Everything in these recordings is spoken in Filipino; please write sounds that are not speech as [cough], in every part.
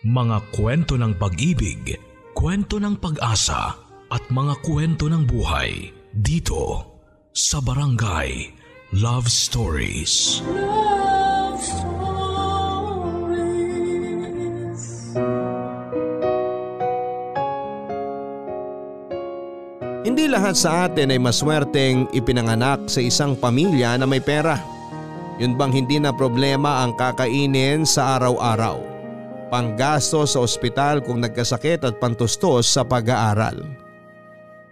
Mga kwento ng pag-ibig, kwento ng pag-asa at mga kwento ng buhay dito sa Barangay Love Stories. Love Stories. Hindi lahat sa atin ay maswerteng ipinanganak sa isang pamilya na may pera. Yun bang hindi na problema ang kakainin sa araw-araw? Panggasto sa ospital kung nagkasakit at pantustos sa pag-aaral.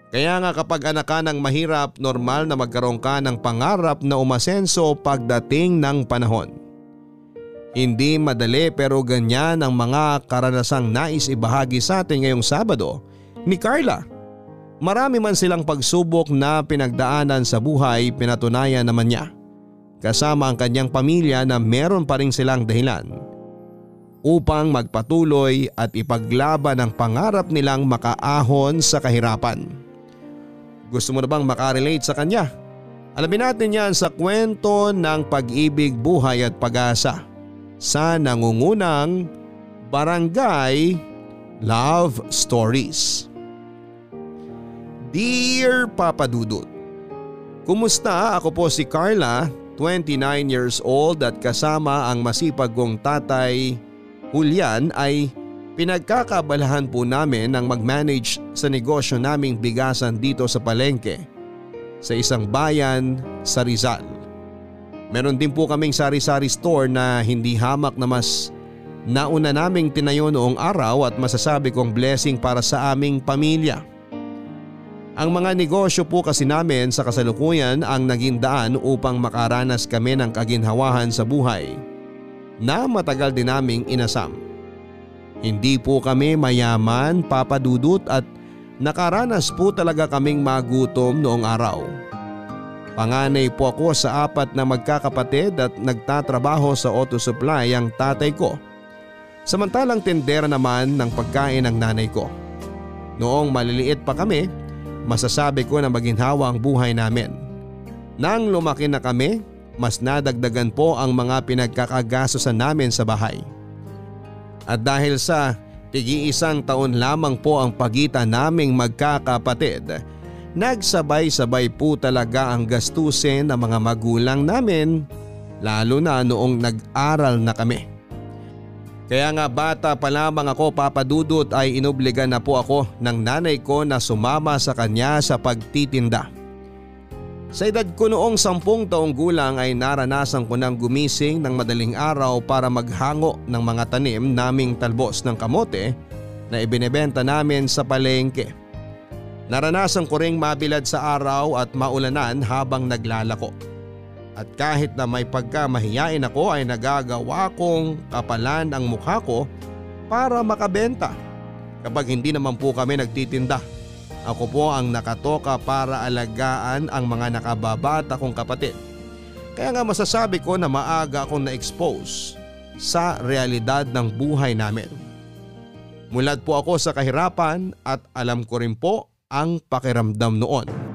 Kaya nga kapag anak ka ng mahirap, normal na magkaroon ka ng pangarap na umasenso pagdating ng panahon. Hindi madali pero ganyan ang mga karanasang nais ibahagi sa atin ngayong Sabado ni Carla. Marami man silang pagsubok na pinagdaanan sa buhay pinatunayan naman niya. Kasama ang kanyang pamilya na meron pa rin silang dahilan upang magpatuloy at ipaglaban ang pangarap nilang makaahon sa kahirapan. Gusto mo na bang makarelate sa kanya? Alamin natin yan sa kwento ng pag-ibig, buhay at pag-asa sa nangungunang Barangay Love Stories. Dear Papa Dudut, Kumusta? Ako po si Carla, 29 years old at kasama ang masipag kong tatay Julian ay pinagkakabalahan po namin ang mag-manage sa negosyo naming bigasan dito sa palengke sa isang bayan sa Rizal. Meron din po kaming sari-sari store na hindi hamak na mas nauna naming tinayo noong araw at masasabi kong blessing para sa aming pamilya. Ang mga negosyo po kasi namin sa kasalukuyan ang naging daan upang makaranas kami ng kaginhawahan sa buhay na matagal din naming inasam. Hindi po kami mayaman papadudot at nakaranas po talaga kaming magutom noong araw. Panganay po ako sa apat na magkakapatid at nagtatrabaho sa auto supply ang tatay ko. Samantalang tendera naman ng pagkain ng nanay ko. Noong maliliit pa kami masasabi ko na maginhawa ang buhay namin. Nang lumaki na kami, mas nadagdagan po ang mga pinagkakagastosan namin sa bahay. At dahil sa tigi-isang taon lamang po ang pagitan naming magkakapatid, nagsabay-sabay po talaga ang gastusin ng mga magulang namin lalo na noong nag-aral na kami. Kaya nga bata pa lamang ako papadudot ay inobligan na po ako ng nanay ko na sumama sa kanya sa pagtitinda. Sa edad ko noong sampung taong gulang ay naranasan ko ng gumising ng madaling araw para maghango ng mga tanim naming talbos ng kamote na ibinebenta namin sa palengke. Naranasan ko ring mabilad sa araw at maulanan habang naglalako. At kahit na may pagkamahiyain ako ay nagagawa kong kapalan ang mukha ko para makabenta kapag hindi naman po kami nagtitinda. Ako po ang nakatoka para alagaan ang mga nakababata kong kapatid. Kaya nga masasabi ko na maaga akong na-expose sa realidad ng buhay namin. Mulad po ako sa kahirapan at alam ko rin po ang pakiramdam noon.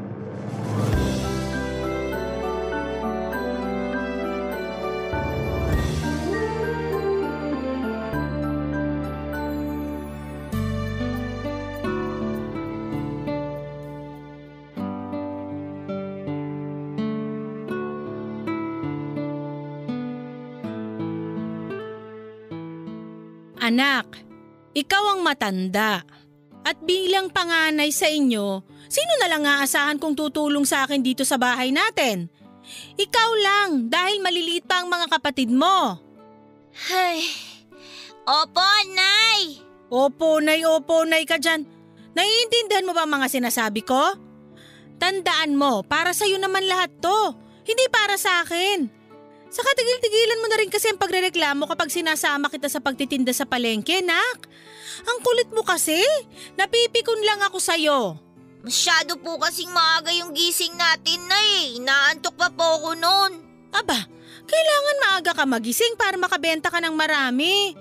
Anak, ikaw ang matanda. At bilang panganay sa inyo, sino na lang aasahan kung tutulong sa akin dito sa bahay natin? Ikaw lang dahil maliliit pa ang mga kapatid mo. Ay, opo, Nay! Opo, Nay, opo, Nay ka dyan. Naiintindihan mo ba mga sinasabi ko? Tandaan mo, para sa'yo naman lahat to. Hindi para sa akin. Saka tigil-tigilan mo na rin kasi ang pagrereklamo kapag sinasama kita sa pagtitinda sa palengke, nak. Ang kulit mo kasi. Napipikon lang ako sa'yo. Masyado po kasing maaga yung gising natin na eh. Inaantok pa po ako noon. Aba, kailangan maaga ka magising para makabenta ka ng marami.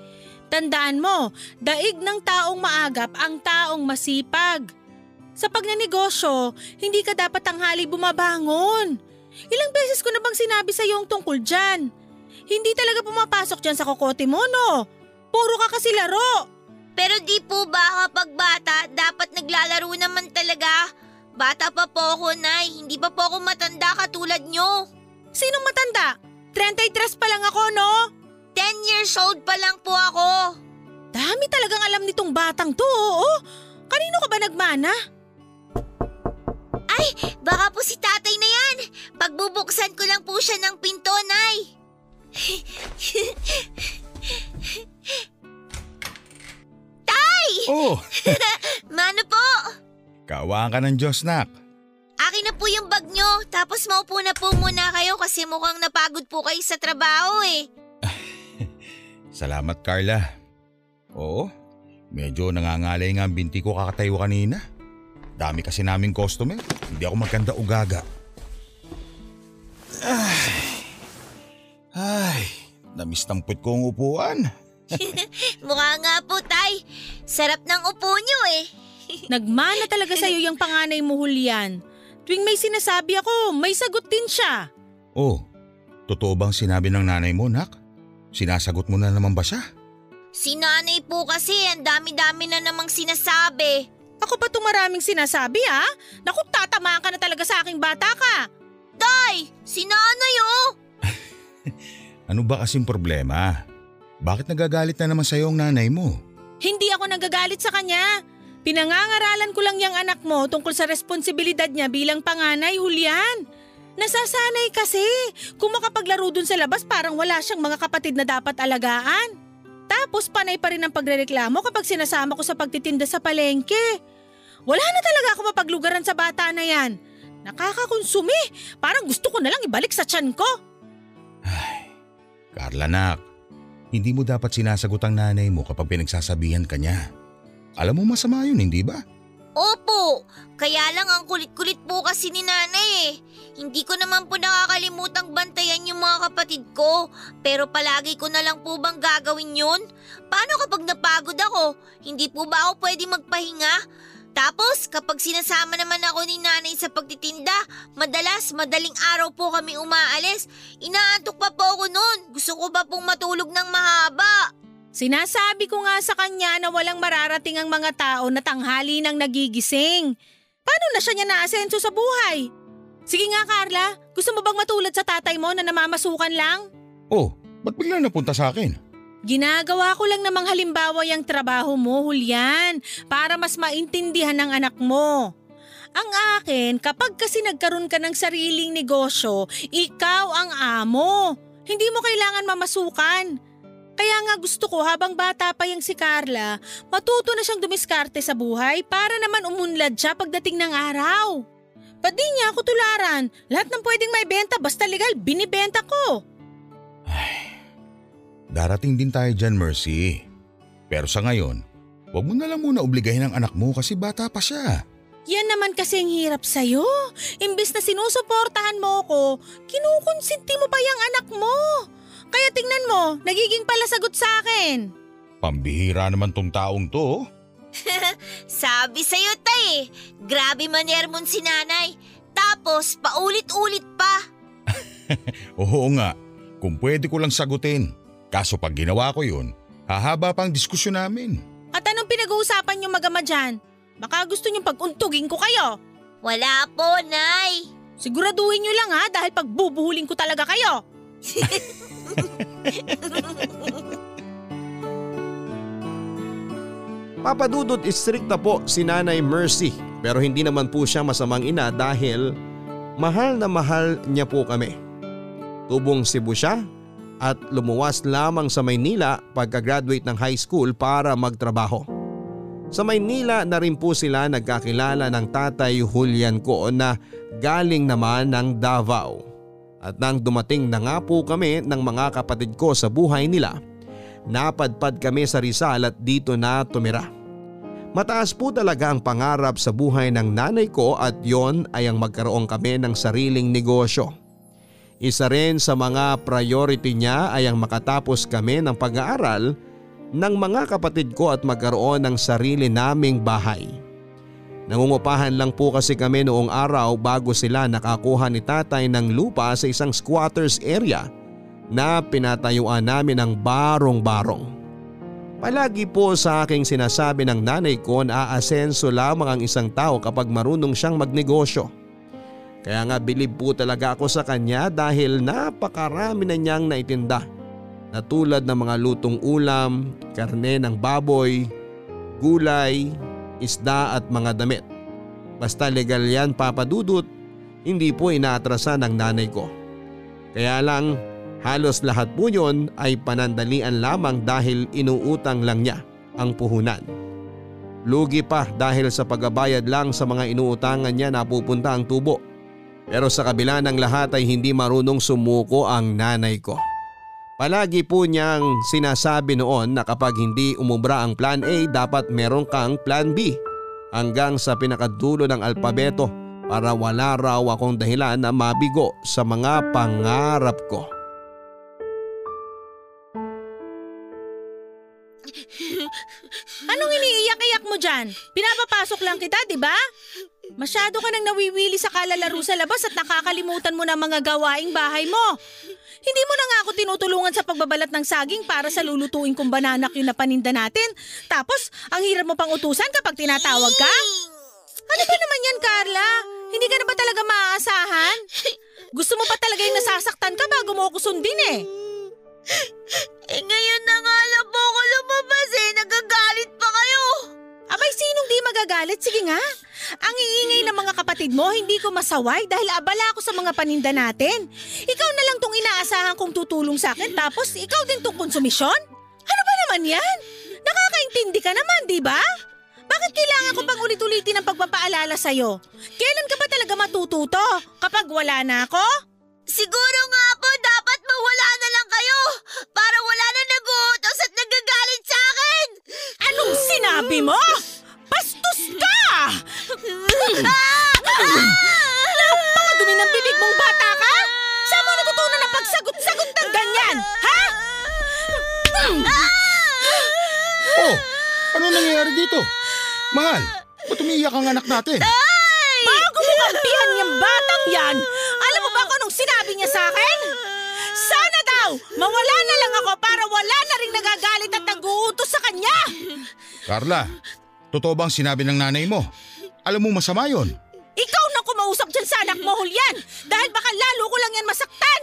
Tandaan mo, daig ng taong maagap ang taong masipag. Sa pagnanegosyo, hindi ka dapat tanghali bumabangon. Ilang beses ko na bang sinabi sa iyo ang tungkol dyan? Hindi talaga pumapasok dyan sa kokote mo, no? Puro ka kasi laro. Pero di po ba kapag bata, dapat naglalaro naman talaga? Bata pa po ako, Nay. Hindi pa po ako matanda katulad nyo. Sinong matanda? 33 pa lang ako, no? 10 years old pa lang po ako. Dami talagang alam nitong batang to, oo. Kanino ka ba nagmana? Ay, baka po si tatay na yan. Pagbubuksan ko lang po siya ng pinto, Nay. [laughs] tay! Oh, [laughs] Mano po? kawaan ka ng Diyos, nak. Akin na po yung bag nyo, tapos maupo na po muna kayo kasi mukhang napagod po kayo sa trabaho eh. [laughs] Salamat, Carla. Oo, medyo nangangalay nga ang binti ko kakatayo kanina. Dami kasi naming customer. Hindi ako maganda ugaga. Ay, ay namiss ng put ko ang upuan. [laughs] Mukha nga po, tay. Sarap ng upo nyo eh. [laughs] Nagmana talaga sa'yo yung panganay mo, Julian. Tuwing may sinasabi ako, may sagot din siya. Oh, totoo bang sinabi ng nanay mo, nak? Sinasagot mo na naman ba siya? Si nanay po kasi, ang dami-dami na namang sinasabi. Ako pa itong maraming sinasabi ha? Naku, tatamaan ka na talaga sa aking bata ka. Tay, si nanay oh! [laughs] Ano ba kasing problema? Bakit nagagalit na naman sa'yo ang nanay mo? Hindi ako nagagalit sa kanya. Pinangangaralan ko lang yung anak mo tungkol sa responsibilidad niya bilang panganay, Julian. Nasasanay kasi. Kung makapaglaro dun sa labas parang wala siyang mga kapatid na dapat alagaan. Tapos panay pa rin ang pagrereklamo kapag sinasama ko sa pagtitinda sa palengke. Wala na talaga ako mapaglugaran sa bata na yan. Nakakakonsumi. Parang gusto ko na lang ibalik sa tiyan ko. Carla nak, hindi mo dapat sinasagot ang nanay mo kapag pinagsasabihan ka niya. Alam mo masama yun, hindi ba? Opo, kaya lang ang kulit-kulit po kasi ni nanay eh. Hindi ko naman po nakakalimutang bantayan yung mga kapatid ko. Pero palagi ko na lang po bang gagawin yun? Paano kapag napagod ako? Hindi po ba ako pwede magpahinga? Tapos kapag sinasama naman ako ni nanay sa pagtitinda, madalas madaling araw po kami umaalis. Inaantok pa po ako noon. Gusto ko pa pong matulog ng mahaba. Sinasabi ko nga sa kanya na walang mararating ang mga tao na tanghali nang nagigising. Paano na siya niya naasenso sa buhay? Sige nga Carla, gusto mo bang matulad sa tatay mo na namamasukan lang? Oh, ba't bigla napunta sa akin? Ginagawa ko lang namang halimbawa yung trabaho mo, Julian, para mas maintindihan ng anak mo. Ang akin, kapag kasi nagkaroon ka ng sariling negosyo, ikaw ang amo. Hindi mo kailangan mamasukan. Kaya nga gusto ko habang bata pa yung si Carla, matuto na siyang dumiskarte sa buhay para naman umunlad siya pagdating ng araw. Ba't di niya ako tularan? Lahat ng pwedeng may benta basta legal, binibenta ko. Darating din tayo dyan, Mercy. Pero sa ngayon, huwag mo na lang muna obligahin ang anak mo kasi bata pa siya. Yan naman kasi ang hirap sa'yo. Imbis na sinusuportahan mo ko, kinukonsinti mo pa yung anak mo. Kaya tingnan mo, nagiging palasagot sa akin. Pambihira naman tong taong to. [laughs] Sabi sa'yo, tay. Grabe maner mo si nanay. Tapos, paulit-ulit pa. [laughs] Oo nga, kung pwede ko lang sagutin. Kaso pag ginawa ko yun, hahaba pang diskusyon namin. At anong pinag-uusapan niyo magama dyan? Baka gusto niyong pag-untugin ko kayo. Wala po, nay. Siguraduhin niyo lang ha dahil pagbubuhuling ko talaga kayo. [laughs] Papadudot istrikta po si Nanay Mercy pero hindi naman po siya masamang ina dahil mahal na mahal niya po kami. Tubong Cebu siya at lumuwas lamang sa Maynila pagka-graduate ng high school para magtrabaho. Sa Maynila na rin po sila nagkakilala ng tatay Julian ko na galing naman ng Davao. At nang dumating na nga po kami ng mga kapatid ko sa buhay nila, napadpad kami sa Rizal at dito na tumira. Mataas po talaga ang pangarap sa buhay ng nanay ko at yon ay ang magkaroon kami ng sariling negosyo. Isa rin sa mga priority niya ay ang makatapos kami ng pag-aaral ng mga kapatid ko at magkaroon ng sarili naming bahay. Nangungupahan lang po kasi kami noong araw bago sila nakakuha ni tatay ng lupa sa isang squatters area na pinatayuan namin ng barong-barong. Palagi po sa aking sinasabi ng nanay ko na aasenso lamang ang isang tao kapag marunong siyang magnegosyo. Kaya nga bilib po talaga ako sa kanya dahil napakarami na niyang naitinda na tulad ng mga lutong ulam, karne ng baboy, gulay, isda at mga damit. Basta legal yan papadudot, hindi po inaatrasan ng nanay ko. Kaya lang Halos lahat po yun ay panandalian lamang dahil inuutang lang niya ang puhunan. Lugi pa dahil sa pagbabayad lang sa mga inuutangan niya napupunta ang tubo. Pero sa kabila ng lahat ay hindi marunong sumuko ang nanay ko. Palagi po niyang sinasabi noon na kapag hindi umubra ang plan A dapat meron kang plan B hanggang sa pinakadulo ng alpabeto para wala raw akong dahilan na mabigo sa mga pangarap ko. Anong iniiyak-iyak mo dyan? Pinapapasok lang kita, di ba? Masyado ka nang nawiwili sa kalalaro sa labas at nakakalimutan mo na mga gawaing bahay mo. Hindi mo na nga ako tinutulungan sa pagbabalat ng saging para sa lulutuin kong bananak yung napaninda natin. Tapos, ang hirap mo pang utusan kapag tinatawag ka? Ano ba naman yan, Carla? Hindi ka na ba talaga maaasahan? Gusto mo pa talaga yung nasasaktan ka bago mo ako sundin eh. Eh ngayon na nga lang po ako lumabas eh. Nagagalit pa kayo. Abay, sinong di magagalit? Sige nga. Ang iingay ng mga kapatid mo, hindi ko masaway dahil abala ako sa mga paninda natin. Ikaw na lang tong inaasahan kong tutulong sa akin tapos ikaw din tong konsumisyon? Ano ba naman yan? Nakakaintindi ka naman, di ba? Bakit kailangan ko pang ulit-ulitin ang pagpapaalala sa'yo? Kailan ka ba talaga matututo? Kapag wala na ako? Siguro nga po dapat mawala na lang kayo para wala na nag-uutos at nagagalit sa akin. Anong sinabi mo? Bastos ka! Napakadumi ng bibig mong bata ka? Saan mo natutunan ang pagsagot-sagot ng ganyan? Ha? Oh, ano nangyayari dito? Mahal, ba't umiiyak ang anak natin? Bago mo kampihan yung batang yan, alam mo ba kung anong sinabi niya sa akin? Daw, mawala na lang ako para wala na rin nagagalit at nag-uutos sa kanya. Carla, totoo bang sinabi ng nanay mo? Alam mo masama yon. Ikaw na kumausap dyan sa anak mo, Julian, dahil baka lalo ko lang yan masaktan.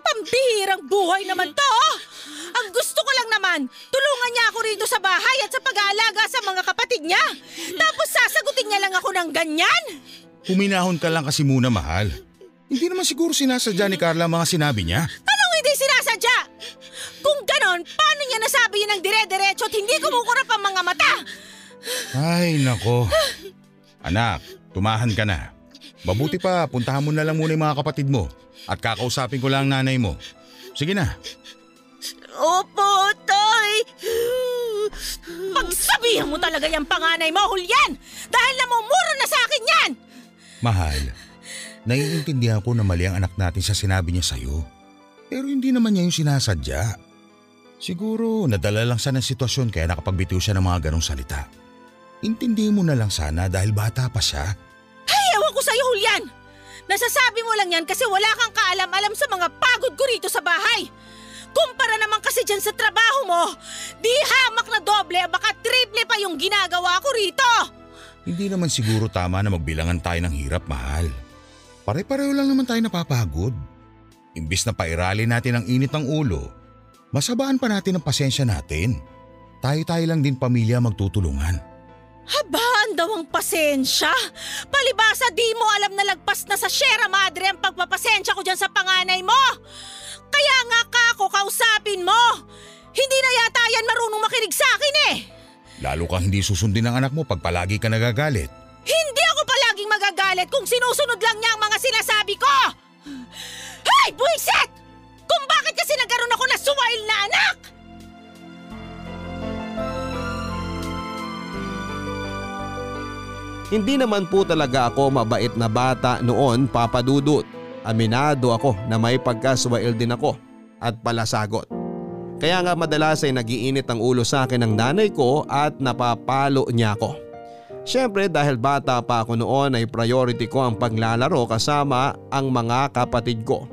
Pambihirang buhay naman to. oh. Ang gusto ko lang naman, tulungan niya ako rito sa bahay at sa pag-aalaga sa mga kapatid niya. Tapos sasagutin niya lang ako ng ganyan. Huminahon ka lang kasi muna, mahal. Hindi naman siguro sinasadya ni Carla ang mga sinabi niya. Anong hindi sinasadya? Kung ganon, paano niya nasabi yun ng dire-diretso at hindi kumukurap ang mga mata? Ay, nako. Anak, tumahan ka na. Mabuti pa, puntahan mo na lang muna yung mga kapatid mo at kakausapin ko lang ang nanay mo. Sige na. Opo, Tay. Pagsabihan mo talaga yung panganay mo, Julian! Dahil namumuro na sa akin yan! Mahal, naiintindihan ko na mali ang anak natin sa sinabi niya sa'yo. Pero hindi naman niya yung sinasadya. Siguro nadala lang siya ng sitwasyon kaya nakapagbitiw siya ng mga ganong salita. Intindihin mo na lang sana dahil bata pa siya. Ay, ewan ko sa'yo, Julian! Nasasabi mo lang yan kasi wala kang kaalam-alam sa mga pagod ko rito sa bahay. Kumpara naman kasi dyan sa trabaho mo, di hamak na doble, baka triple pa yung ginagawa ko rito. Hindi naman siguro tama na magbilangan tayo ng hirap, mahal. Pare-pareho lang naman tayo napapagod. Imbis na pairali natin ang init ng ulo, masabaan pa natin ang pasensya natin. Tayo-tayo lang din pamilya magtutulungan. Habaan daw ang pasensya. Palibasa di mo alam na lagpas na sa Sierra Madre ang pagpapasensya ko dyan sa panganay mo. Kaya nga ka ako kausapin mo. Hindi na yata yan marunong makinig sa akin eh. Lalo kang hindi susundin ng anak mo pag palagi ka nagagalit. Hindi ako palaging magagalit kung sinusunod lang niya ang mga sinasabi ko! Hey, buwisit! Kung bakit kasi nagkaroon ako na suwail na anak! Hindi naman po talaga ako mabait na bata noon papadudot. Aminado ako na may pagkaswail din ako at palasagot. Kaya nga madalas ay nagiinit ang ulo sa akin ng nanay ko at napapalo niya ako. Siyempre dahil bata pa ako noon ay priority ko ang paglalaro kasama ang mga kapatid ko.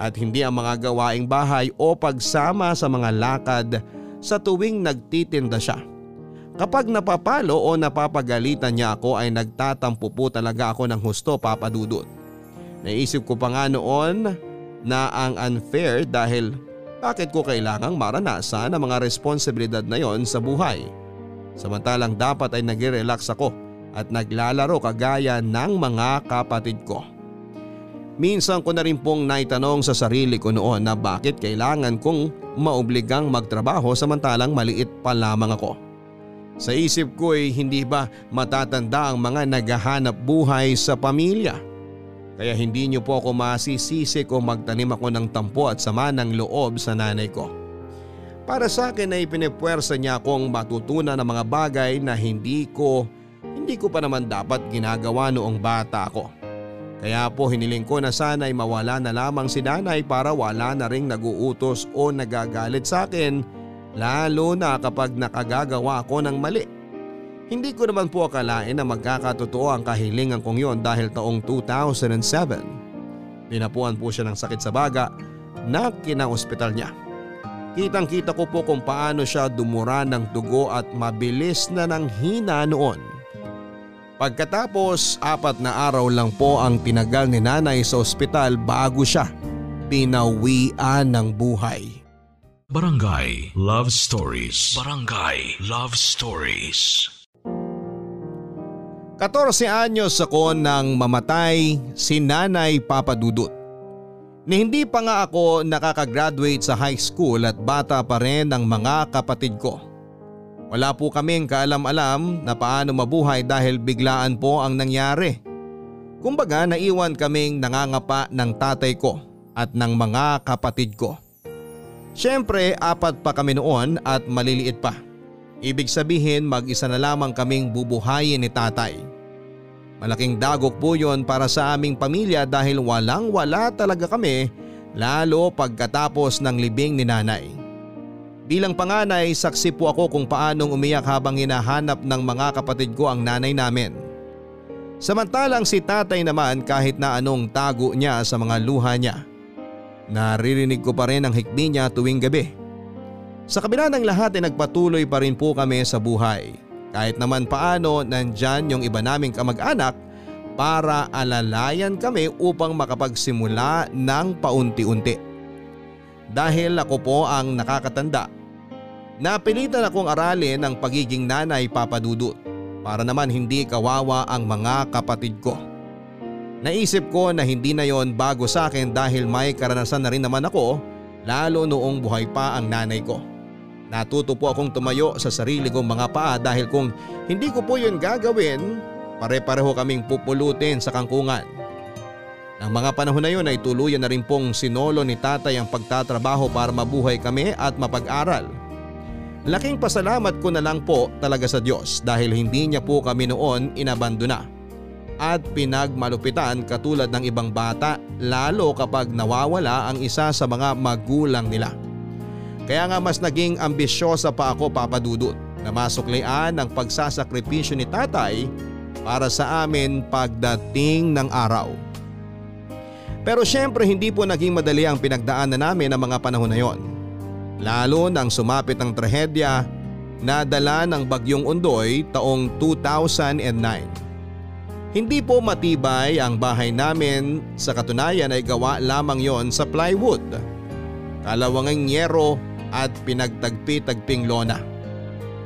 at hindi ang mga gawaing bahay o pagsama sa mga lakad sa tuwing nagtitinda siya. Kapag napapalo o napapagalitan niya ako ay nagtatampo po talaga ako ng husto papadudot. Naisip ko pa nga noon na ang unfair dahil bakit ko kailangang maranasan ang mga responsibilidad na yon sa buhay. Samantalang dapat ay nagre-relax ako at naglalaro kagaya ng mga kapatid ko. Minsan ko na rin pong naitanong sa sarili ko noon na bakit kailangan kong maobligang magtrabaho samantalang maliit pa lamang ako. Sa isip ko ay hindi ba matatanda ang mga naghahanap buhay sa pamilya? Kaya hindi niyo po ako masisisi kung magtanim ako ng tampo at sama ng loob sa nanay ko. Para sa akin ay pinipwersa niya akong matutunan ng mga bagay na hindi ko, hindi ko pa naman dapat ginagawa noong bata ako. Kaya po hiniling ko na sana ay mawala na lamang si nanay para wala na ring naguutos o nagagalit sa akin lalo na kapag nakagagawa ako ng mali. Hindi ko naman po akalain na magkakatotoo ang kahilingan kong yon dahil taong 2007. Pinapuan po siya ng sakit sa baga na kinaospital niya. Kitang kita ko po kung paano siya dumura ng dugo at mabilis na ng hina noon. Pagkatapos apat na araw lang po ang tinagal ni nanay sa ospital bago siya pinawian ng buhay. Barangay Love Stories. Barangay Love Stories. 14 anyos ako nang mamatay si Nanay Papadudut. Ni hindi pa nga ako nakakagraduate sa high school at bata pa rin ang mga kapatid ko. Wala po kaming kaalam-alam na paano mabuhay dahil biglaan po ang nangyari. Kumbaga naiwan kaming nangangapa ng tatay ko at ng mga kapatid ko. Siyempre apat pa kami noon at maliliit pa. Ibig sabihin mag-isa na lamang kaming bubuhayin ni tatay. Malaking dagok po yon para sa aming pamilya dahil walang wala talaga kami lalo pagkatapos ng libing ni nanay. Bilang panganay, saksi po ako kung paanong umiyak habang hinahanap ng mga kapatid ko ang nanay namin. Samantalang si tatay naman kahit na anong tago niya sa mga luha niya. Naririnig ko pa rin ang hikbi niya tuwing gabi. Sa kabila ng lahat ay nagpatuloy pa rin po kami sa buhay. Kahit naman paano nandyan yung iba naming kamag-anak para alalayan kami upang makapagsimula ng paunti-unti. Dahil ako po ang nakakatanda, napilitan akong aralin ang pagiging nanay papadudot para naman hindi kawawa ang mga kapatid ko. Naisip ko na hindi na yon bago sa akin dahil may karanasan na rin naman ako lalo noong buhay pa ang nanay ko. Natuto po akong tumayo sa sarili kong mga paa dahil kung hindi ko po yun gagawin, pare-pareho kaming pupulutin sa kangkungan. Nang mga panahon na yun ay tuluyan na rin pong sinolo ni tatay ang pagtatrabaho para mabuhay kami at mapag-aral. Laking pasalamat ko na lang po talaga sa Diyos dahil hindi niya po kami noon inabandona at pinagmalupitan katulad ng ibang bata lalo kapag nawawala ang isa sa mga magulang nila. Kaya nga mas naging ambisyosa pa ako papadudot na masuklian ang pagsasakripisyo ni tatay para sa amin pagdating ng araw. Pero syempre hindi po naging madali ang pinagdaanan namin ng mga panahon na yon. Lalo nang sumapit ang trahedya na dala ng bagyong undoy taong 2009. Hindi po matibay ang bahay namin sa katunayan ay gawa lamang yon sa plywood. Kalawangang yero at pinagtagpi-tagping lona.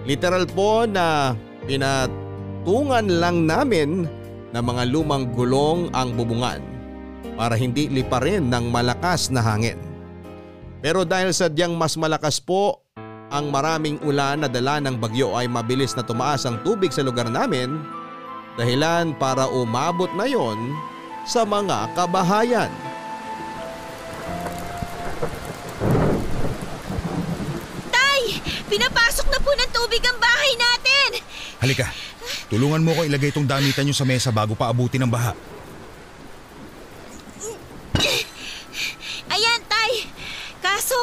Literal po na pinatungan lang namin na mga lumang gulong ang bubungan para hindi liparin ng malakas na hangin. Pero dahil sadyang mas malakas po ang maraming ulan na dala ng bagyo ay mabilis na tumaas ang tubig sa lugar namin dahilan para umabot na yon sa mga kabahayan. Pinapasok na po ng tubig ang bahay natin! Halika, tulungan mo ko ilagay itong damitan nyo sa mesa bago pa abutin ng baha. Ayan, Tay! Kaso,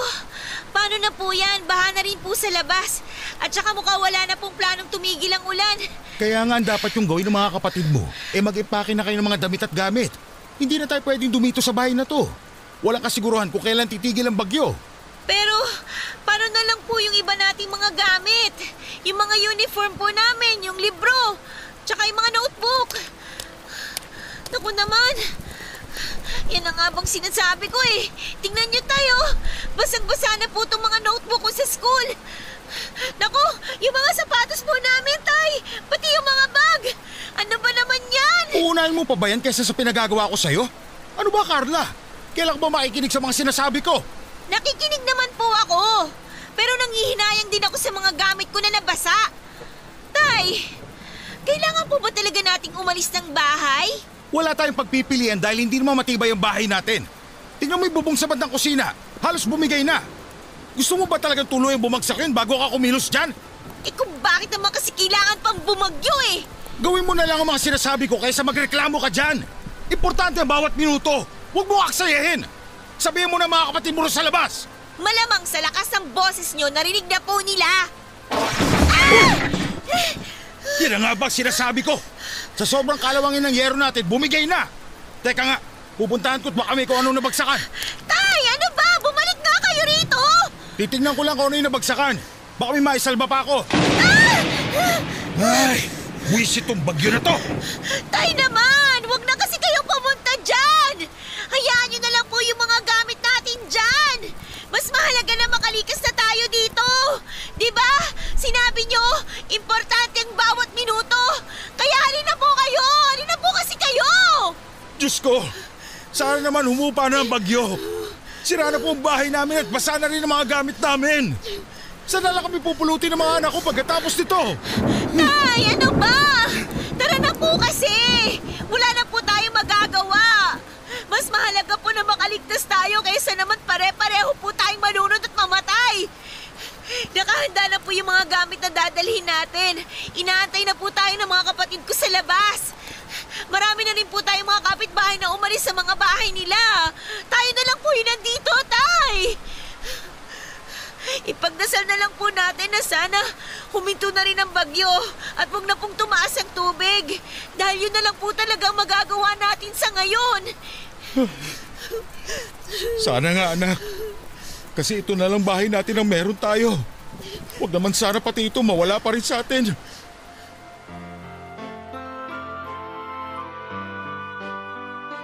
paano na po yan? Baha na rin po sa labas. At saka mukha wala na pong planong tumigil ang ulan. Kaya nga dapat yung gawin ng mga kapatid mo, eh mag-impake na kayo ng mga damit at gamit. Hindi na tayo pwedeng dumito sa bahay na to. Walang kasiguruhan kung kailan titigil ang bagyo. Pero, paano na lang po yung iba nating mga gamit? Yung mga uniform po namin, yung libro, tsaka yung mga notebook. Naku naman, yan ang nga bang sinasabi ko eh. Tingnan niyo tayo, basang-basa na po itong mga notebook ko sa school. Naku, yung mga sapatos po namin, Tay, pati yung mga bag. Ano ba naman yan? Uunahin mo pa ba yan kaysa sa pinagagawa ko sa'yo? Ano ba, Carla? Kailan ka ba makikinig sa mga sinasabi ko? Nakikinig naman po ako. Pero nangihinayang din ako sa mga gamit ko na nabasa. Tay, kailangan po ba talaga nating umalis ng bahay? Wala tayong pagpipilian dahil hindi naman matibay ang bahay natin. Tingnan mo yung bubong sa bandang kusina. Halos bumigay na. Gusto mo ba talagang tuloy ang bumagsak yun bago ka kumilos dyan? Eh kung bakit naman kasi kailangan pang bumagyo eh? Gawin mo na lang ang mga sinasabi ko kaysa magreklamo ka dyan. Importante ang bawat minuto. Huwag mo aksayahin. Sabihin mo na mga kapatid mo sa labas. Malamang sa lakas ng boses nyo, narinig na po nila. Yan ang nga ba sinasabi ko? Sa sobrang kalawangin ng yero natin, bumigay na. Teka nga, pupuntahan ko't baka may kung anong nabagsakan. Tay, ano ba? Bumalik nga kayo rito! Titignan ko lang kung ano yung nabagsakan. Baka may maisalba pa ako. Ay, wisit tong bagyo na to. Tay naman! Huwag na kasi kayong pumunta dyan! Hayaan nyo na lang po yung mga gamit natin dyan! Mas mahalaga na makalikas na tayo dito! Di ba? Sinabi nyo, importante ang bawat minuto! Kaya halin na po kayo! Halin na po kasi kayo! Diyos ko, sana naman humupa na ang bagyo. Sira na po ang bahay namin at basa na rin ang mga gamit namin. Saan na kami pupulutin ng mga anak ko pagkatapos nito? Tay, ano ba? Tara na po kasi! Wala na po tayo magagawa! Mas mahalaga po na makaligtas tayo kaysa naman pare-pareho po tayong malunod at mamatay! Nakahanda na po yung mga gamit na dadalhin natin. Inaantay na po tayo ng mga kapatid ko sa labas. Marami na rin po tayong mga kapitbahay na umalis sa mga bahay nila. Tayo na lang po yung nandito, Tay! Ipagdasal na lang po natin na sana huminto na rin ang bagyo at huwag na pong tumaas ang tubig. Dahil yun na lang po talaga ang magagawa natin sa ngayon. Sana nga anak. Kasi ito na lang bahay natin ang meron tayo. Huwag naman sana pati ito mawala pa rin sa atin.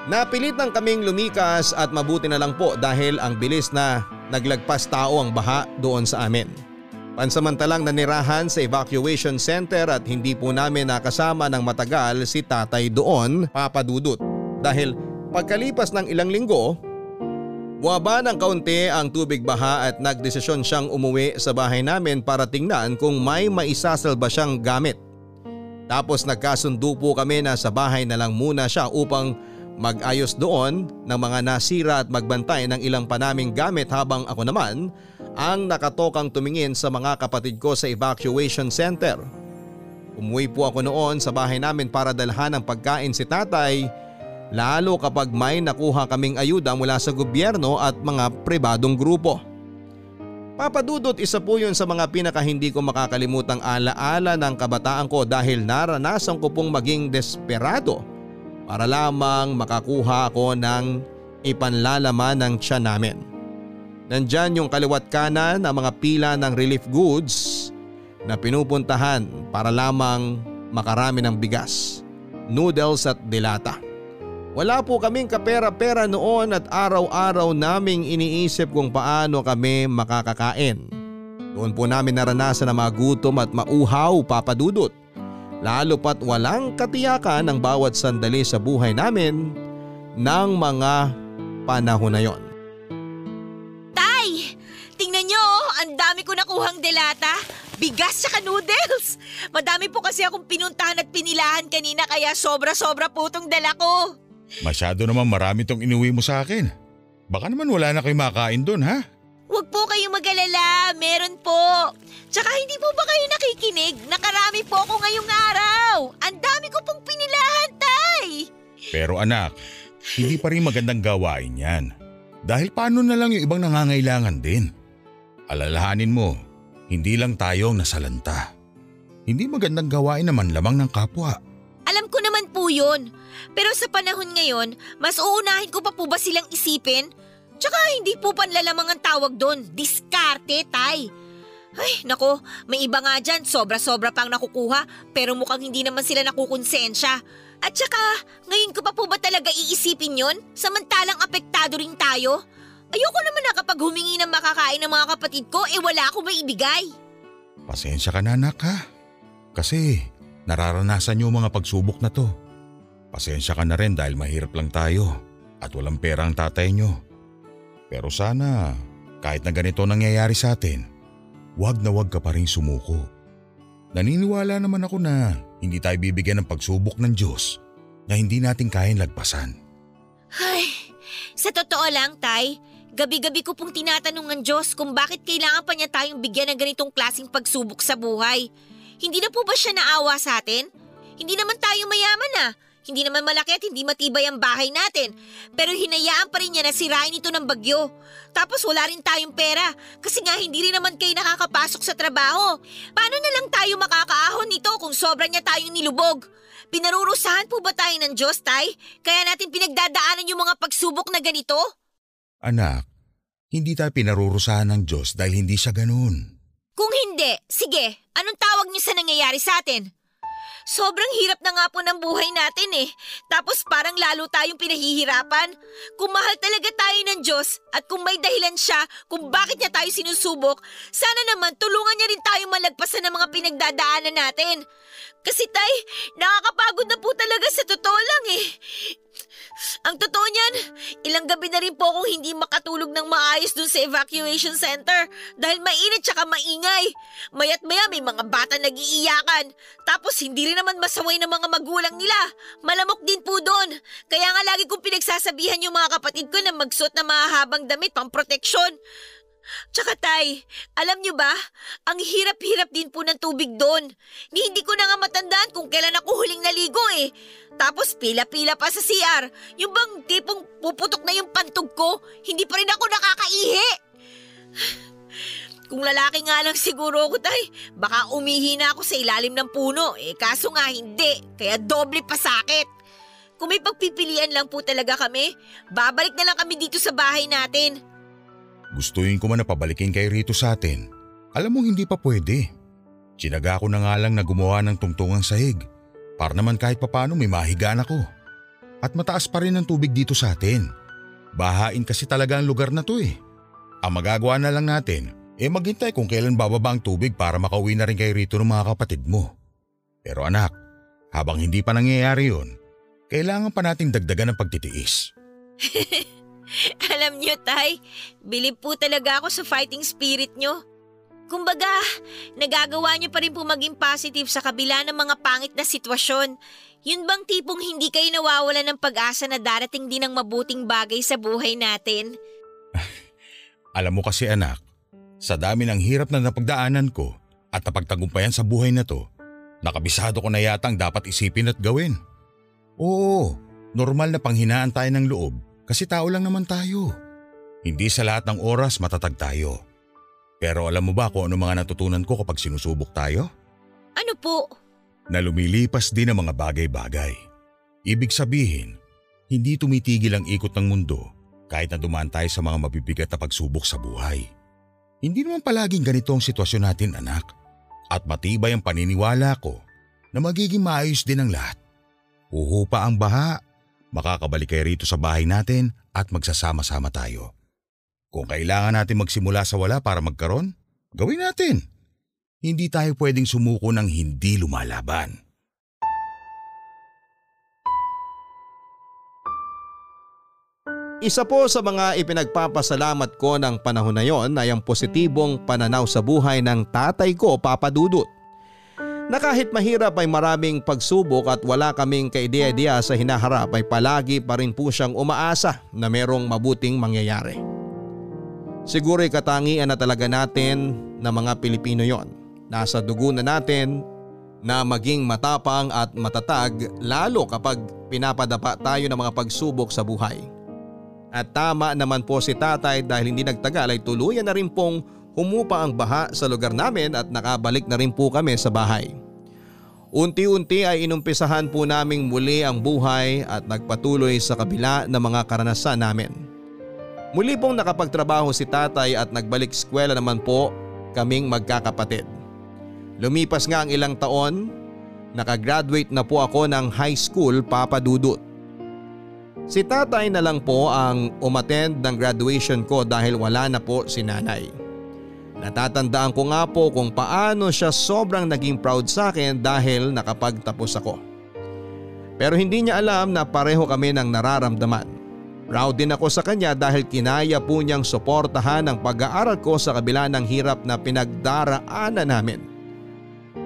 Napilit ng kaming lumikas at mabuti na lang po dahil ang bilis na naglagpas tao ang baha doon sa amin. Pansamantalang nanirahan sa evacuation center at hindi po namin nakasama ng matagal si tatay doon, Papa Dudut. Dahil pagkalipas ng ilang linggo, buwaba ng kaunti ang tubig baha at nagdesisyon siyang umuwi sa bahay namin para tingnan kung may maisasalba siyang gamit. Tapos nagkasundo po kami na sa bahay na lang muna siya upang mag-ayos doon ng mga nasira at magbantay ng ilang panaming gamit habang ako naman ang nakatokang tumingin sa mga kapatid ko sa evacuation center. Umuwi po ako noon sa bahay namin para dalhan ng pagkain si tatay lalo kapag may nakuha kaming ayuda mula sa gobyerno at mga pribadong grupo. Papadudot isa po yun sa mga pinaka hindi ko makakalimutang alaala ng kabataan ko dahil naranasan ko pong maging desperado para lamang makakuha ako ng ipanlalaman ng tiyan namin. Nandyan yung kaliwat kanan ang mga pila ng relief goods na pinupuntahan para lamang makarami ng bigas, noodles at dilata. Wala po kaming kapera-pera noon at araw-araw naming iniisip kung paano kami makakakain. Doon po namin naranasan ang mga gutom at mauhaw papadudot. Lalo pat walang katiyakan ang bawat sandali sa buhay namin ng mga panahon na yon. Tay! Tingnan nyo, oh, ang dami ko nakuhang delata. Bigas tsaka noodles. Madami po kasi akong pinuntahan at pinilahan kanina kaya sobra-sobra po itong dala ko. Masyado naman marami tong inuwi mo sa akin. Baka naman wala na kayo makain doon ha? Huwag po kayong mag-alala, meron po. Tsaka hindi po ba kayo nakikinig? Nakarami po ako ngayong araw. Ang dami ko pong pinilahan, Tay. Pero anak, hindi pa rin magandang gawain yan. Dahil paano na lang yung ibang nangangailangan din? Alalahanin mo, hindi lang tayo ang nasalanta. Hindi magandang gawain naman lamang ng kapwa. Alam ko naman po yun. Pero sa panahon ngayon, mas uunahin ko pa po ba silang isipin? Tsaka hindi po panlalamang ang tawag doon. Diskarte, tay. Ay, nako, may iba nga dyan, sobra-sobra pang nakukuha, pero mukhang hindi naman sila nakukonsensya. At saka, ngayon ko pa po ba talaga iisipin yon? Samantalang apektado rin tayo? Ayoko naman na kapag humingi ng makakain ng mga kapatid ko, eh wala akong maibigay. Pasensya ka na anak ha. Kasi nararanasan niyo mga pagsubok na to. Pasensya ka na rin dahil mahirap lang tayo at walang pera ang tatay niyo. Pero sana kahit na ganito nangyayari sa atin, wag na wag ka pa rin sumuko. Naniniwala naman ako na hindi tayo bibigyan ng pagsubok ng Diyos na hindi natin kayang lagpasan. Ay, sa totoo lang, Tay, gabi-gabi ko pong tinatanong ng Diyos kung bakit kailangan pa niya tayong bigyan ng ganitong klasing pagsubok sa buhay. Hindi na po ba siya naawa sa atin? Hindi naman tayo mayaman ah. Hindi naman malaki at hindi matibay ang bahay natin. Pero hinayaan pa rin niya na sirain ito ng bagyo. Tapos wala rin tayong pera kasi nga hindi rin naman kayo nakakapasok sa trabaho. Paano na lang tayo makakaahon nito kung sobra niya tayong nilubog? Pinarurusahan po ba tayo ng Diyos, Tay? Kaya natin pinagdadaanan yung mga pagsubok na ganito? Anak, hindi tayo pinarurusahan ng Diyos dahil hindi siya ganun. Kung hindi, sige, anong tawag niyo sa nangyayari sa atin? Sobrang hirap na nga po ng buhay natin eh. Tapos parang lalo tayong pinahihirapan. Kung mahal talaga tayo ng Diyos at kung may dahilan siya kung bakit niya tayo sinusubok, sana naman tulungan niya rin tayo malagpasan ng mga pinagdadaanan natin. Kasi tay, nakakapagod na po talaga sa totoo lang eh. Ang totoo niyan, ilang gabi na rin po akong hindi makatulog ng maayos dun sa evacuation center dahil mainit tsaka maingay. Mayat maya may mga bata nagiiyakan. Tapos hindi rin naman masaway ng mga magulang nila. Malamok din po doon. Kaya nga lagi kong pinagsasabihan yung mga kapatid ko na magsuot ng mahahabang damit pang proteksyon. Tsaka tay, alam nyo ba, ang hirap-hirap din po ng tubig doon. Hindi ko na nga matandaan kung kailan ako huling naligo eh. Tapos pila-pila pa sa CR. Yung bang tipong puputok na yung pantog ko, hindi pa rin ako nakakaihi. Kung lalaki nga lang siguro ako, tay, baka umihi na ako sa ilalim ng puno. Eh kaso nga hindi, kaya doble pa sakit. Kung may pagpipilian lang po talaga kami, babalik na lang kami dito sa bahay natin. Gustuin ko man na pabalikin kay Rito sa atin. Alam mo hindi pa pwede. Sinaga ko na nga lang na gumawa ng tungtungang sahig para naman kahit papano may mahigaan ako. At mataas pa rin ang tubig dito sa atin. Bahain kasi talaga ang lugar na to eh. Ang magagawa na lang natin, eh maghintay kung kailan bababa ang tubig para makauwi na rin kay Rito ng mga kapatid mo. Pero anak, habang hindi pa nangyayari yon, kailangan pa nating dagdagan ng pagtitiis. [laughs] [laughs] Alam niyo, Tay, bilib po talaga ako sa fighting spirit niyo. Kumbaga, nagagawa niyo pa rin po maging positive sa kabila ng mga pangit na sitwasyon. Yun bang tipong hindi kayo nawawala ng pag-asa na darating din ang mabuting bagay sa buhay natin? [laughs] Alam mo kasi anak, sa dami ng hirap na napagdaanan ko at napagtagumpayan sa buhay na to, nakabisado ko na yatang dapat isipin at gawin. Oo, normal na panghinaan tayo ng loob kasi tao lang naman tayo. Hindi sa lahat ng oras matatag tayo. Pero alam mo ba kung ano mga natutunan ko kapag sinusubok tayo? Ano po? Na lumilipas din ang mga bagay-bagay. Ibig sabihin, hindi tumitigil ang ikot ng mundo kahit na dumaan tayo sa mga mabibigat na pagsubok sa buhay. Hindi naman palaging ganito ang sitwasyon natin anak at matibay ang paniniwala ko na magiging maayos din ang lahat. Uhupa ang baha, makakabalik kayo rito sa bahay natin at magsasama-sama tayo. Kung kailangan natin magsimula sa wala para magkaroon, gawin natin. Hindi tayo pwedeng sumuko ng hindi lumalaban. Isa po sa mga ipinagpapasalamat ko ng panahon na yon ay ang positibong pananaw sa buhay ng tatay ko, Papa Dudut. Na kahit mahirap ay maraming pagsubok at wala kaming kaideya-ideya sa hinaharap ay palagi pa rin po siyang umaasa na merong mabuting mangyayari. Siguro'y katangian na talaga natin na mga Pilipino yon. Nasa dugo na natin na maging matapang at matatag lalo kapag pinapadapa tayo ng mga pagsubok sa buhay. At tama naman po si tatay dahil hindi nagtagal ay tuluyan na rin pong humupa ang baha sa lugar namin at nakabalik na rin po kami sa bahay. Unti-unti ay inumpisahan po naming muli ang buhay at nagpatuloy sa kabila ng mga karanasan namin. Muli pong nakapagtrabaho si tatay at nagbalik eskwela naman po kaming magkakapatid. Lumipas nga ang ilang taon, nakagraduate na po ako ng high school papadudot. Si tatay na lang po ang umattend ng graduation ko dahil wala na po si nanay. Natatandaan ko nga po kung paano siya sobrang naging proud sa akin dahil nakapagtapos ako. Pero hindi niya alam na pareho kami ng nararamdaman. Proud din ako sa kanya dahil kinaya po niyang suportahan ang pag-aaral ko sa kabila ng hirap na pinagdaraanan namin.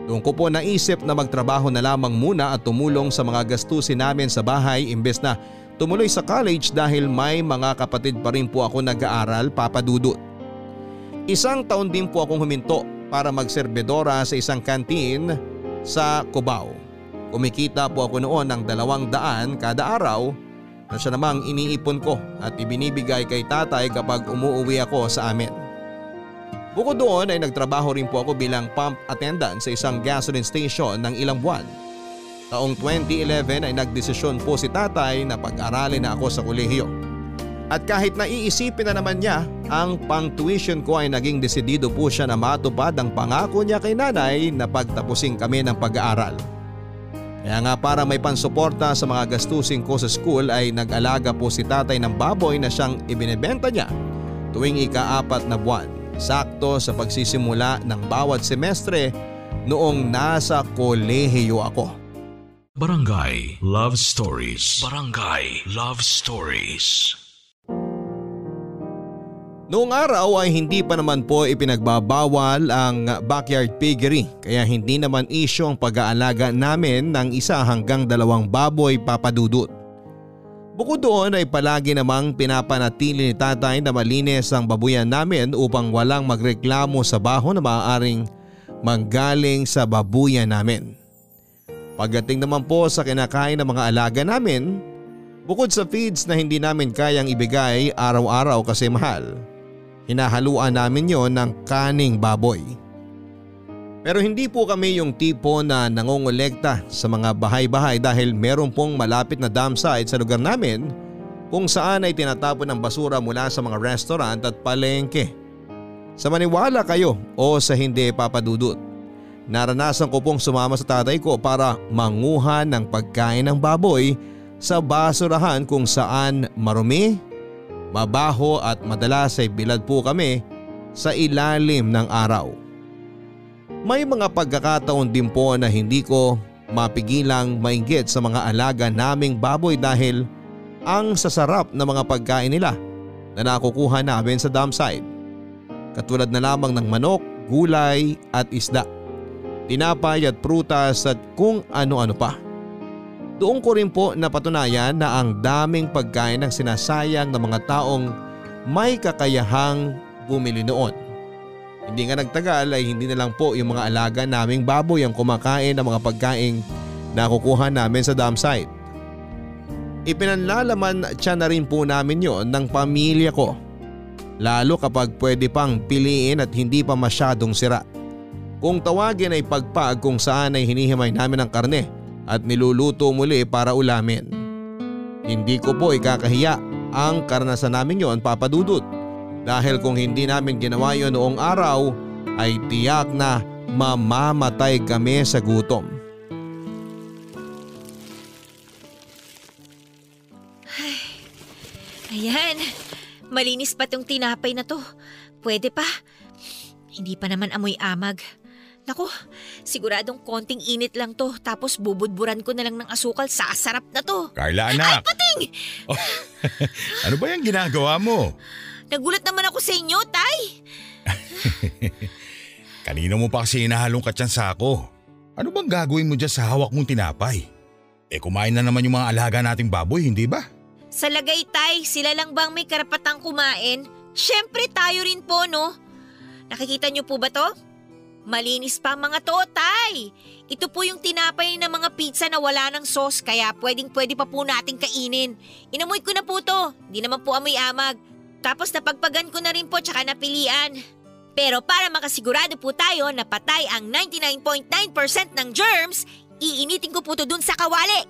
Doon ko po naisip na magtrabaho na lamang muna at tumulong sa mga gastusin namin sa bahay imbes na tumuloy sa college dahil may mga kapatid pa rin po ako nag-aaral papadudot. Isang taon din po akong huminto para magserbedora sa isang kantin sa Cubao. Kumikita po ako noon ng dalawang daan kada araw na siya namang iniipon ko at ibinibigay kay tatay kapag umuuwi ako sa amin. Bukod doon ay nagtrabaho rin po ako bilang pump attendant sa isang gasoline station ng ilang buwan. Taong 2011 ay nagdesisyon po si tatay na pag-aralin na ako sa kolehiyo. At kahit naiisipin na naman niya, ang pang-tuition ko ay naging desidido po siya na matupad ang pangako niya kay nanay na pagtapusin kami ng pag-aaral. Kaya nga para may pansuporta sa mga gastusin ko sa school ay nag-alaga po si tatay ng baboy na siyang ibinebenta niya tuwing ika-apat na buwan. Sakto sa pagsisimula ng bawat semestre noong nasa kolehiyo ako. Barangay Love Stories. Barangay Love Stories. Noong araw ay hindi pa naman po ipinagbabawal ang backyard piggery kaya hindi naman isyo ang pag-aalaga namin ng isa hanggang dalawang baboy papadudot. Bukod doon ay palagi namang pinapanatili ni tatay na malinis ang babuyan namin upang walang magreklamo sa baho na maaaring manggaling sa babuyan namin. Pagdating naman po sa kinakain ng mga alaga namin, bukod sa feeds na hindi namin kayang ibigay araw-araw kasi mahal, hinahaluan namin yon ng kaning baboy. Pero hindi po kami yung tipo na nangongolekta sa mga bahay-bahay dahil meron pong malapit na dam site sa lugar namin kung saan ay tinatapon ng basura mula sa mga restaurant at palengke. Sa maniwala kayo o sa hindi papadudot. Naranasan ko pong sumama sa tatay ko para manguha ng pagkain ng baboy sa basurahan kung saan marumi, mabaho at madalas ay bilad po kami sa ilalim ng araw. May mga pagkakataon din po na hindi ko mapigilang mainggit sa mga alaga naming baboy dahil ang sasarap na mga pagkain nila na nakukuha namin sa dam side. Katulad na lamang ng manok, gulay at isda. Tinapay at prutas at kung ano-ano pa. Doon ko rin po napatunayan na ang daming pagkain ang sinasayang ng mga taong may kakayahang bumili noon. Hindi nga nagtagal ay hindi na lang po yung mga alaga naming baboy ang kumakain ng mga pagkaing nakukuha namin sa dam. Ipinanlalaman siya na rin po namin yon ng pamilya ko. Lalo kapag pwede pang piliin at hindi pa masyadong sira. Kung tawagin ay pagpag kung saan ay hinihimay namin ang karne at niluluto muli para ulamin. Hindi ko po ikakahiya ang karanasan namin yon papadudot. Dahil kung hindi namin ginawa yun noong araw ay tiyak na mamamatay kami sa gutom. Ayan, malinis pa tong tinapay na to. Pwede pa. Hindi pa naman amoy amag. Naku, siguradong konting init lang to tapos bubudburan ko na lang ng asukal sasarap na to. Carla anak! Ay, pating! Oh, [laughs] ano ba yung ginagawa mo? Nagulat naman ako sa inyo, Tay. [laughs] Kanino mo pa kasi inahalong ka sa ako? Ano bang gagawin mo dyan sa hawak mong tinapay? Eh kumain na naman yung mga alaga nating baboy, hindi ba? Sa lagay, Tay, sila lang bang may karapatang kumain? Siyempre tayo rin po, no? Nakikita niyo po ba to? Malinis pa mga to, Tay. Ito po yung tinapay ng mga pizza na wala ng sauce kaya pwedeng pwede pa po nating kainin. Inamoy ko na po to. Hindi naman po amoy amag. Tapos napagpagan ko na rin po tsaka napilian. Pero para makasigurado po tayo na patay ang 99.9% ng germs, iinitin ko po to dun sa kawali.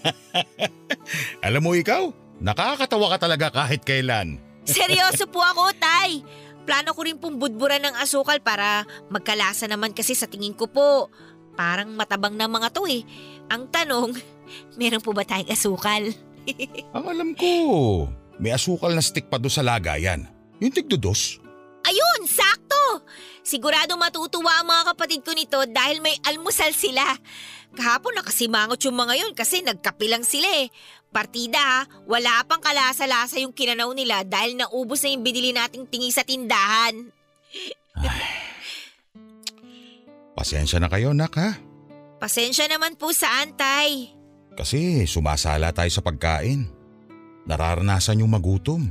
[laughs] Alam mo ikaw, Nakakatawa ka talaga kahit kailan. Seryoso po ako, Tay. Plano ko rin pong budburan ng asukal para magkalasa naman kasi sa tingin ko po. Parang matabang na mga to eh. Ang tanong, [laughs] meron po ba tayong asukal? [laughs] Ang alam ko, may asukal na stick pa doon sa lagayan. Yung tigdudos. Ayun, sakto! Sigurado matutuwa ang mga kapatid ko nito dahil may almusal sila. Kahapon nakasimangot yung mga yun kasi nagkapilang sila eh. Partida wala pang kalasa-lasa yung kinanaw nila dahil naubos na yung binili nating tingi sa tindahan. Pasensya na kayo, nak ha? Pasensya naman po sa antay. Kasi sumasala tayo sa pagkain. Nararanasan yung magutom.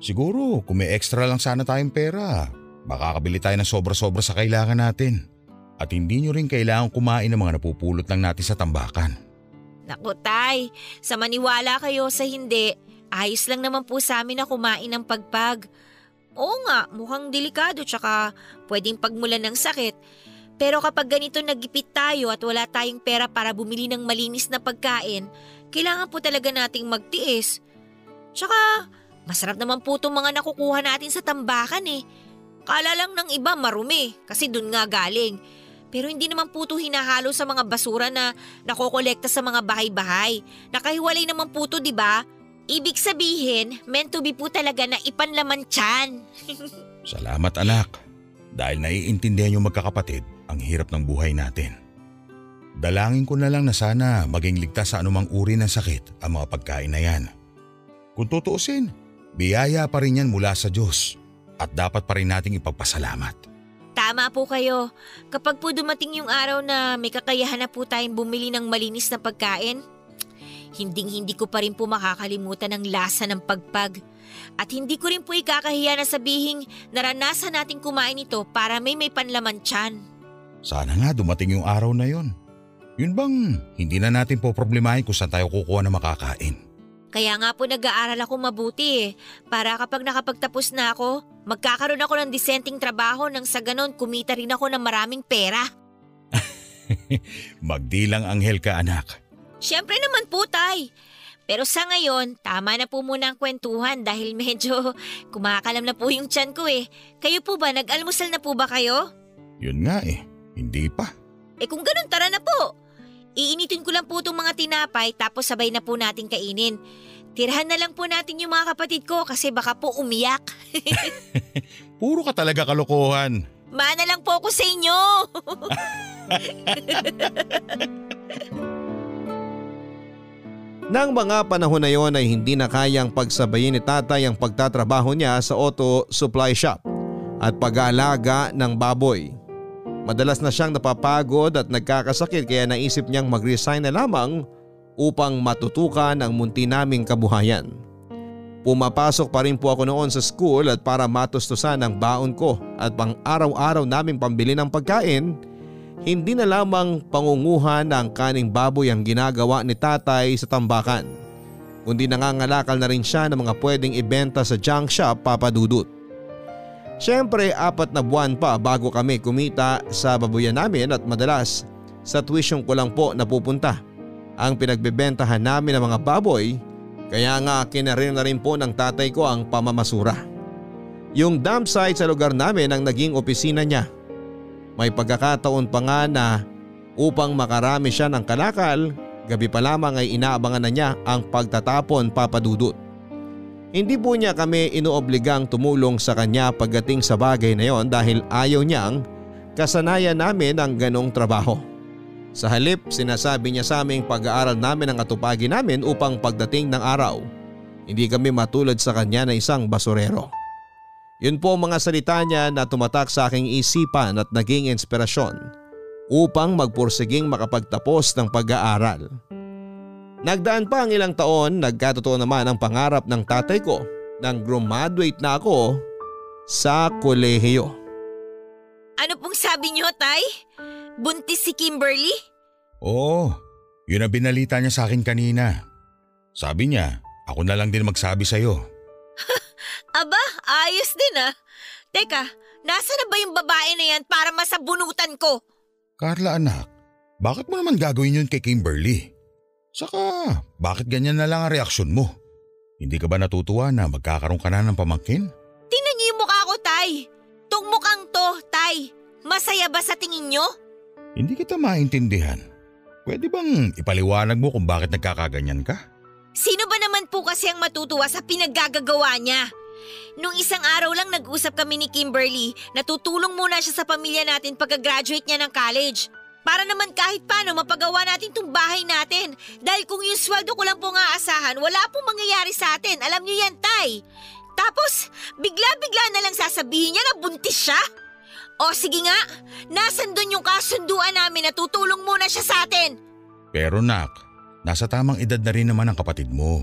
Siguro kung may extra lang sana tayong pera, makakabili tayo ng sobra-sobra sa kailangan natin. At hindi nyo rin kailangan kumain ng mga napupulot lang natin sa tambakan. Naku tay, sa maniwala kayo sa hindi, ayos lang naman po sa amin na kumain ng pagpag. Oo nga, mukhang delikado tsaka pwedeng pagmulan ng sakit. Pero kapag ganito nagipit tayo at wala tayong pera para bumili ng malinis na pagkain, kailangan po talaga nating magtiis. Tsaka, masarap naman po itong mga nakukuha natin sa tambakan eh. Kala lang ng iba marumi kasi dun nga galing. Pero hindi naman po ito hinahalo sa mga basura na nakokolekta sa mga bahay-bahay. Nakahiwalay naman po ito, di ba? Ibig sabihin, meant to be po talaga na ipanlaman tiyan. [laughs] Salamat anak. Dahil naiintindihan yung magkakapatid ang hirap ng buhay natin. Dalangin ko na lang na sana maging ligtas sa anumang uri ng sakit ang mga pagkain na yan. Kung tutuusin, biyaya pa rin yan mula sa Diyos at dapat pa rin nating ipagpasalamat. Tama po kayo. Kapag po dumating yung araw na may kakayahan na po tayong bumili ng malinis na pagkain, hinding hindi ko pa rin po makakalimutan ang lasa ng pagpag. At hindi ko rin po ikakahiya na sabihing naranasan nating kumain ito para may may panlaman tiyan. Sana nga dumating yung araw na yon. Yun bang hindi na natin po problemahin kung saan tayo kukuha na makakain. Kaya nga po nag-aaral ako mabuti eh, para kapag nakapagtapos na ako, magkakaroon ako ng disenteng trabaho nang sa ganon kumita rin ako ng maraming pera. [laughs] Magdilang anghel ka anak. Siyempre naman po tay. Pero sa ngayon, tama na po muna ang kwentuhan dahil [laughs] medyo kumakalam na po yung tiyan ko eh. Kayo po ba, nag-almusal na po ba kayo? Yun nga eh, hindi pa. Eh kung ganun, tara na po. Iinitin ko lang po itong mga tinapay tapos sabay na po natin kainin. Tirahan na lang po natin yung mga kapatid ko kasi baka po umiyak. [laughs] Puro ka talaga kalokohan. Mana lang po ako sa inyo. [laughs] Nang mga panahon na yon ay hindi na kayang pagsabayin ni tatay ang pagtatrabaho niya sa auto supply shop at pag-aalaga ng baboy. Madalas na siyang napapagod at nagkakasakit kaya naisip niyang mag-resign na lamang upang matutukan ang munti naming kabuhayan. Pumapasok pa rin po ako noon sa school at para matustusan ang baon ko at pang araw-araw naming pambili ng pagkain, hindi na lamang pangunguhan ng kaning baboy ang ginagawa ni tatay sa tambakan, kundi nangangalakal na rin siya ng mga pwedeng ibenta sa junk shop papadudot. Siyempre apat na buwan pa bago kami kumita sa babuyan namin at madalas sa tuition ko lang po napupunta ang pinagbebentahan namin ng mga baboy kaya nga kinarin na rin po ng tatay ko ang pamamasura. Yung dump site sa lugar namin ang naging opisina niya. May pagkakataon pa nga na upang makarami siya ng kalakal, gabi pa lamang ay inaabangan na niya ang pagtatapon papadudot. Hindi po niya kami inoobligang tumulong sa kanya pagdating sa bagay na yon dahil ayaw niyang kasanayan namin ang ganong trabaho. Sa halip sinasabi niya sa aming pag-aaral namin ang atupagi namin upang pagdating ng araw, hindi kami matulad sa kanya na isang basurero. Yun po mga salita niya na tumatak sa aking isipan at naging inspirasyon upang magpursiging makapagtapos ng pag-aaral. Nagdaan pa ang ilang taon, nagkatotoo naman ang pangarap ng tatay ko nang graduate na ako sa kolehiyo. ano pong sabi niyo, Tay? Buntis si Kimberly? Oo, yun ang binalita niya sa akin kanina. Sabi niya, ako na lang din magsabi sa'yo. [laughs] Aba, ayos din ah. Teka, nasa na ba yung babae na yan para masabunutan ko? Carla anak, bakit mo naman gagawin yun kay Kimberly? Saka, bakit ganyan na lang ang reaksyon mo? Hindi ka ba natutuwa na magkakaroon ka na ng pamangkin? Tingnan niyo yung mukha ko, Tay. Tong mukhang to, Tay. Masaya ba sa tingin niyo? Hindi kita maintindihan. Pwede bang ipaliwanag mo kung bakit nagkakaganyan ka? Sino ba naman po kasi ang matutuwa sa pinaggagawa niya? Nung isang araw lang nag-usap kami ni Kimberly, natutulong muna siya sa pamilya natin pagka-graduate niya ng college. Para naman kahit paano mapagawa natin tong bahay natin. Dahil kung yung sweldo ko lang po nga asahan, wala pong mangyayari sa atin. Alam niyo yan, Tay. Tapos, bigla-bigla na lang sasabihin niya na buntis siya? O sige nga, nasan doon yung kasunduan namin na tutulong muna siya sa atin? Pero nak, nasa tamang edad na rin naman ang kapatid mo.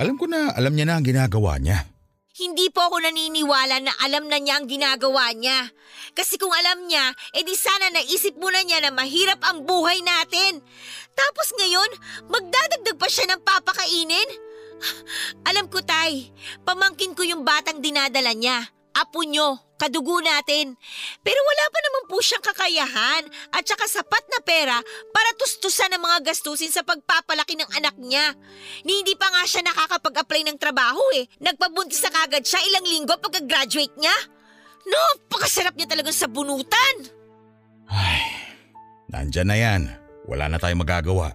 Alam ko na alam niya na ang ginagawa niya. Hindi po ako naniniwala na alam na niya ang ginagawa niya. Kasi kung alam niya, edi sana naisip muna niya na mahirap ang buhay natin. Tapos ngayon, magdadagdag pa siya ng papakainin? [sighs] Alam ko, Tay. Pamangkin ko yung batang dinadala niya. Apo nyo, kadugo natin. Pero wala pa naman po siyang kakayahan at saka sapat na pera para tustusan ang mga gastusin sa pagpapalaki ng anak niya. Ni hindi pa nga siya nakakapag-apply ng trabaho eh. Nagpabuntis na kagad siya ilang linggo pagka-graduate niya. No, pakasarap niya talagang sa bunutan. Ay, nandyan na yan. Wala na tayong magagawa.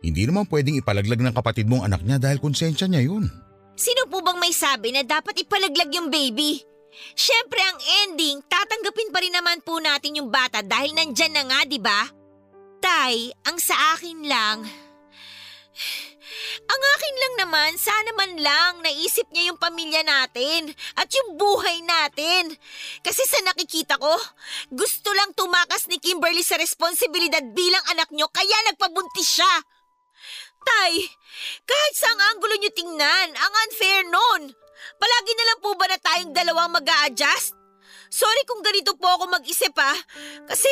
Hindi naman pwedeng ipalaglag ng kapatid mong anak niya dahil konsensya niya yun. Sino po bang may sabi na dapat ipalaglag yung baby? Siyempre ang ending, tatanggapin pa rin naman po natin yung bata dahil nandyan na nga, di ba? Tay, ang sa akin lang... Ang akin lang naman, sana man lang naisip niya yung pamilya natin at yung buhay natin. Kasi sa nakikita ko, gusto lang tumakas ni Kimberly sa responsibilidad bilang anak niyo kaya nagpabuntis siya. Tay, kahit sa ang anggulo niyo tingnan, ang unfair nun. Palagi na lang po ba na tayong dalawang mag adjust Sorry kung ganito po ako mag-isip ha. Kasi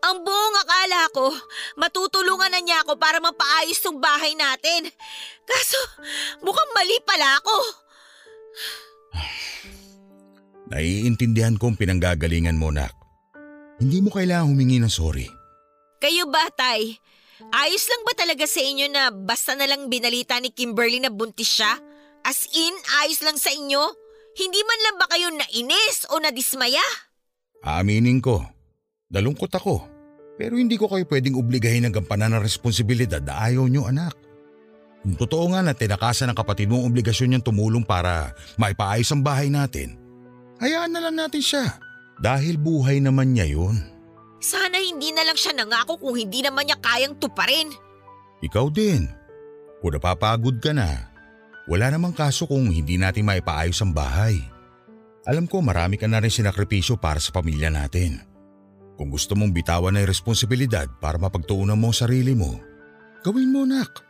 ang buong akala ko, matutulungan na niya ako para mapaayos tong bahay natin. Kaso mukhang mali pala ako. [sighs] Naiintindihan kong pinanggagalingan mo, nak. Hindi mo kailangang humingi ng sorry. Kayo ba, Tay? Ayos lang ba talaga sa inyo na basta na lang binalita ni Kimberly na buntis siya? As in, ayos lang sa inyo? Hindi man lang ba kayo nainis o nadismaya? Aaminin ko, nalungkot ako. Pero hindi ko kayo pwedeng obligahin ng gampanan ng responsibilidad na ayaw nyo anak. Kung totoo nga na tinakasan ng kapatid mo ang obligasyon niyang tumulong para maipaayos ang bahay natin, hayaan na lang natin siya. Dahil buhay naman niya yun. Sana hindi na lang siya nangako kung hindi naman niya kayang tuparin. Ikaw din. Kung napapagod ka na, wala namang kaso kung hindi natin maipaayos ang bahay. Alam ko marami ka na rin sinakripisyo para sa pamilya natin. Kung gusto mong bitawan na responsibilidad para mapagtuunan mo ang sarili mo, gawin mo nak.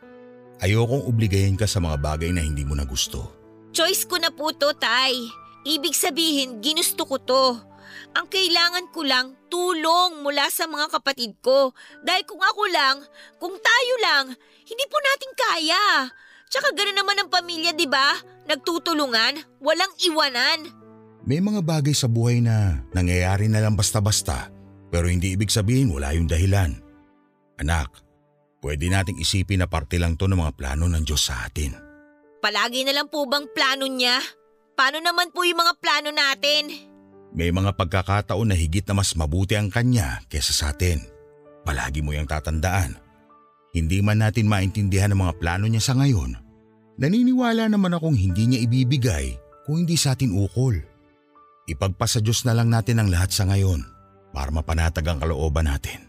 Ayokong obligayin ka sa mga bagay na hindi mo na gusto. Choice ko na po to, Tay. Ibig sabihin, ginusto ko to. Ang kailangan ko lang, tulong mula sa mga kapatid ko. Dahil kung ako lang, kung tayo lang, hindi po natin kaya. Tsaka gano'n naman ang pamilya, di ba? Nagtutulungan, walang iwanan. May mga bagay sa buhay na nangyayari na lang basta-basta pero hindi ibig sabihin wala yung dahilan. Anak, pwede nating isipin na parte lang to ng mga plano ng Diyos sa atin. Palagi na lang po bang plano niya? Paano naman po yung mga plano natin? May mga pagkakataon na higit na mas mabuti ang kanya kesa sa atin. Palagi mo yung tatandaan. Hindi man natin maintindihan ang mga plano niya sa ngayon, naniniwala naman akong hindi niya ibibigay kung hindi sa atin ukol. Ipagpasa Diyos na lang natin ang lahat sa ngayon para mapanatag ang kalooban natin.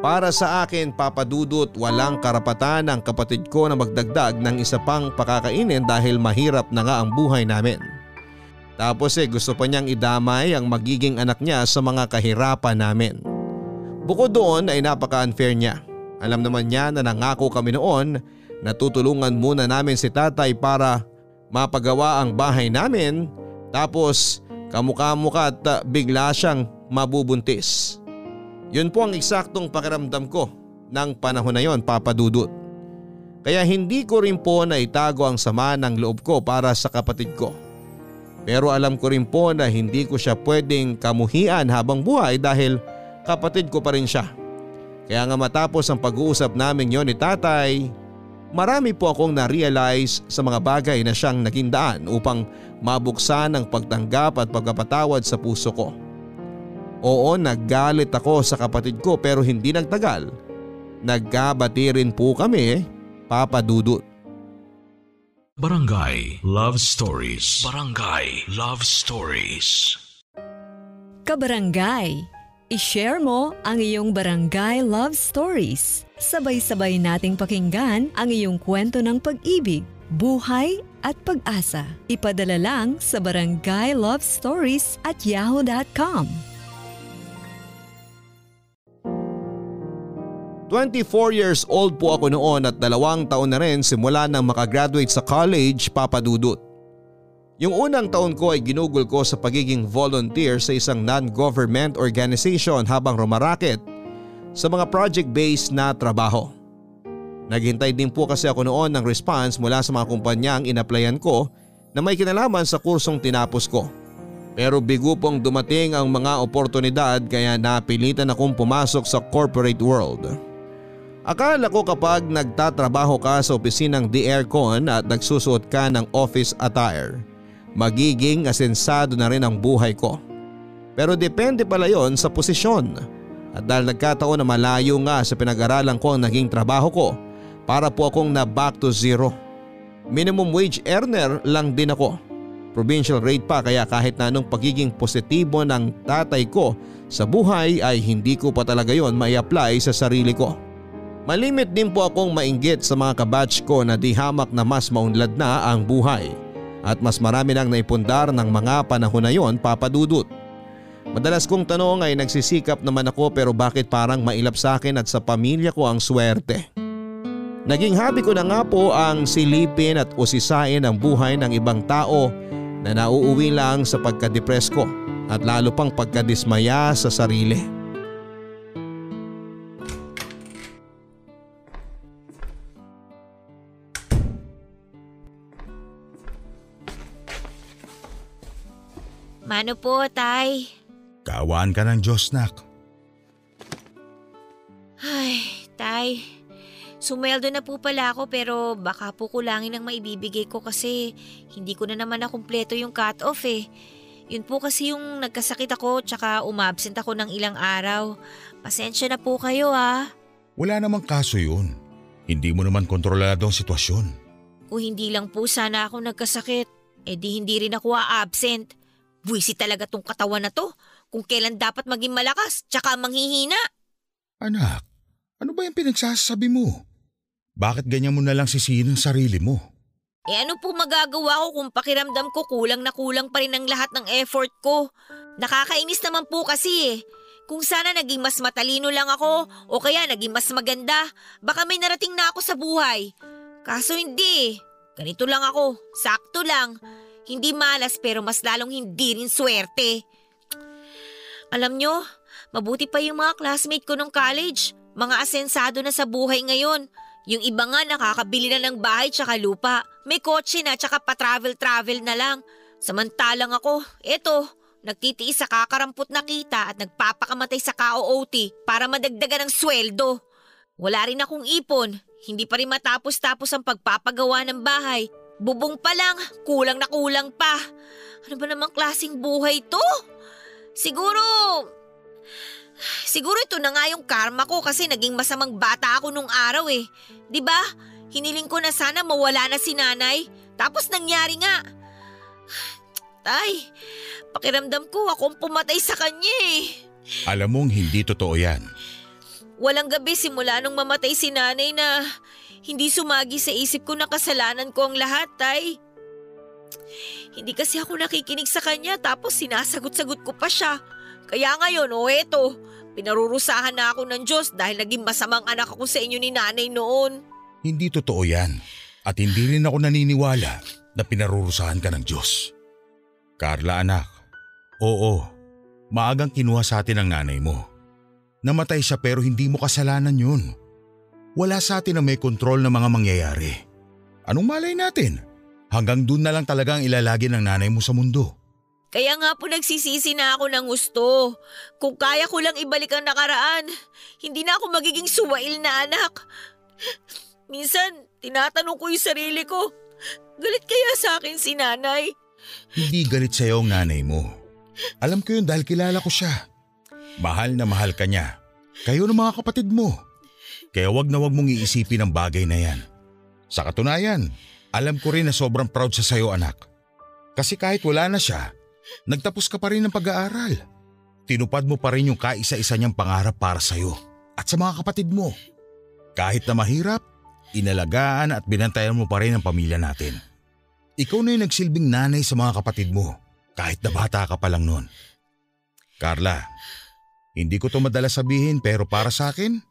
Para sa akin, papadudot, walang karapatan ang kapatid ko na magdagdag ng isa pang pakakainin dahil mahirap na nga ang buhay namin. Tapos eh gusto pa niyang idamay ang magiging anak niya sa mga kahirapan namin. Bukod doon ay napaka-unfair niya. Alam naman niya na nangako kami noon na tutulungan muna namin si tatay para mapagawa ang bahay namin tapos kamukha-mukha at uh, bigla siyang mabubuntis. Yun po ang eksaktong pakiramdam ko ng panahon na yon papadudot. Kaya hindi ko rin po naitago ang sama ng loob ko para sa kapatid ko. Pero alam ko rin po na hindi ko siya pwedeng kamuhian habang buhay dahil kapatid ko pa rin siya. Kaya nga matapos ang pag-uusap namin yon ni tatay, marami po akong na-realize sa mga bagay na siyang naging daan upang mabuksan ang pagtanggap at pagkapatawad sa puso ko. Oo, naggalit ako sa kapatid ko pero hindi nagtagal. Nagkabati rin po kami, Papa Dudut. Barangay Love Stories. Barangay Love Stories. Kabarangay, ishare mo ang iyong barangay love stories. Sabay-sabay nating pakinggan ang iyong kwento ng pag-ibig, buhay at pag-asa. Ipadala lang sa barangay at yahoo.com. 24 years old po ako noon at dalawang taon na rin simula nang makagraduate sa college, Papa Dudut. Yung unang taon ko ay ginugol ko sa pagiging volunteer sa isang non-government organization habang rumaraket sa mga project-based na trabaho. Naghintay din po kasi ako noon ng response mula sa mga kumpanyang inaplayan ko na may kinalaman sa kursong tinapos ko. Pero bigo pong dumating ang mga oportunidad kaya napilitan akong pumasok sa corporate world. Akala ko kapag nagtatrabaho ka sa opisinang di-aircon at nagsusuot ka ng office attire, magiging asensado na rin ang buhay ko. Pero depende pala yon sa posisyon. At dahil nagkataon na malayo nga sa pinag-aralan ko ang naging trabaho ko, para po akong na back to zero. Minimum wage earner lang din ako. Provincial rate pa kaya kahit na anong pagiging positibo ng tatay ko sa buhay ay hindi ko pa talaga yon may apply sa sarili ko. Malimit din po akong mainggit sa mga kabatch ko na di hamak na mas maunlad na ang buhay at mas marami nang naipundar ng mga panahon na yon papadudot. Madalas kong tanong ay nagsisikap naman ako pero bakit parang mailap sa akin at sa pamilya ko ang swerte. Naging habi ko na nga po ang silipin at usisain ang buhay ng ibang tao na nauuwi lang sa pagkadepress ko at lalo pang pagkadismaya sa sarili. Mano po, Tay? Kaawaan ka ng Diyos, nak. Ay, Tay. Sumeldo na po pala ako pero baka po kulangin ang maibibigay ko kasi hindi ko na naman na kumpleto yung cut-off eh. Yun po kasi yung nagkasakit ako tsaka umabsent ako ng ilang araw. Pasensya na po kayo ah. Wala namang kaso yun. Hindi mo naman kontrolado ang sitwasyon. Kung hindi lang po sana ako nagkasakit, eh di hindi rin ako absent. Buwisi talaga tong katawan na to. Kung kailan dapat maging malakas, tsaka manghihina. Anak, ano ba yung pinagsasabi mo? Bakit ganyan mo na lang sisihin ang sarili mo? Eh ano po magagawa ko kung pakiramdam ko kulang na kulang pa rin ang lahat ng effort ko? Nakakainis naman po kasi eh. Kung sana naging mas matalino lang ako o kaya naging mas maganda, baka may narating na ako sa buhay. Kaso hindi eh. Ganito lang ako, sakto lang. Hindi malas pero mas lalong hindi rin swerte. Alam nyo, mabuti pa yung mga classmate ko nung college. Mga asensado na sa buhay ngayon. Yung iba nga nakakabili na ng bahay tsaka lupa. May kotse na tsaka pa-travel-travel na lang. Samantalang ako, eto, nagtitiis sa kakarampot na kita at nagpapakamatay sa ka-OOT para madagdagan ng sweldo. Wala rin akong ipon, hindi pa rin matapos-tapos ang pagpapagawa ng bahay Bubong pa lang, kulang na kulang pa. Ano ba namang klaseng buhay to? Siguro... Siguro ito na nga yung karma ko kasi naging masamang bata ako nung araw eh. ba? Diba? Hiniling ko na sana mawala na si nanay. Tapos nangyari nga. Tay, pakiramdam ko akong pumatay sa kanya eh. Alam mong hindi totoo yan. Walang gabi simula nung mamatay si nanay na hindi sumagi sa isip ko na kasalanan ko ang lahat, tay. Hindi kasi ako nakikinig sa kanya tapos sinasagot-sagot ko pa siya. Kaya ngayon, oh, eto, pinarurusahan na ako ng Diyos dahil naging masamang anak ako sa inyo ni nanay noon. Hindi totoo yan. At hindi rin ako naniniwala na pinarurusahan ka ng Diyos. Carla anak, oo, maagang kinuha sa atin ang nanay mo. Namatay siya pero hindi mo kasalanan yun. Wala sa atin na may kontrol ng mga mangyayari. Anong malay natin? Hanggang dun na lang talaga ang ilalagi ng nanay mo sa mundo. Kaya nga po nagsisisi na ako ng gusto. Kung kaya ko lang ibalik ang nakaraan, hindi na ako magiging suwail na anak. Minsan, tinatanong ko yung sarili ko, galit kaya sa akin si nanay? Hindi galit sa'yo ang nanay mo. Alam ko yun dahil kilala ko siya. Mahal na mahal ka niya. Kayo ng mga kapatid mo. Kaya wag na wag mong iisipin ang bagay na yan. Sa katunayan, alam ko rin na sobrang proud siya sa'yo anak. Kasi kahit wala na siya, nagtapos ka pa rin ng pag-aaral. Tinupad mo pa rin yung kaisa-isa niyang pangarap para sa'yo at sa mga kapatid mo. Kahit na mahirap, inalagaan at binantayan mo pa rin ang pamilya natin. Ikaw na yung nagsilbing nanay sa mga kapatid mo kahit na bata ka pa lang noon. Carla, hindi ko to madala sabihin pero para sa akin,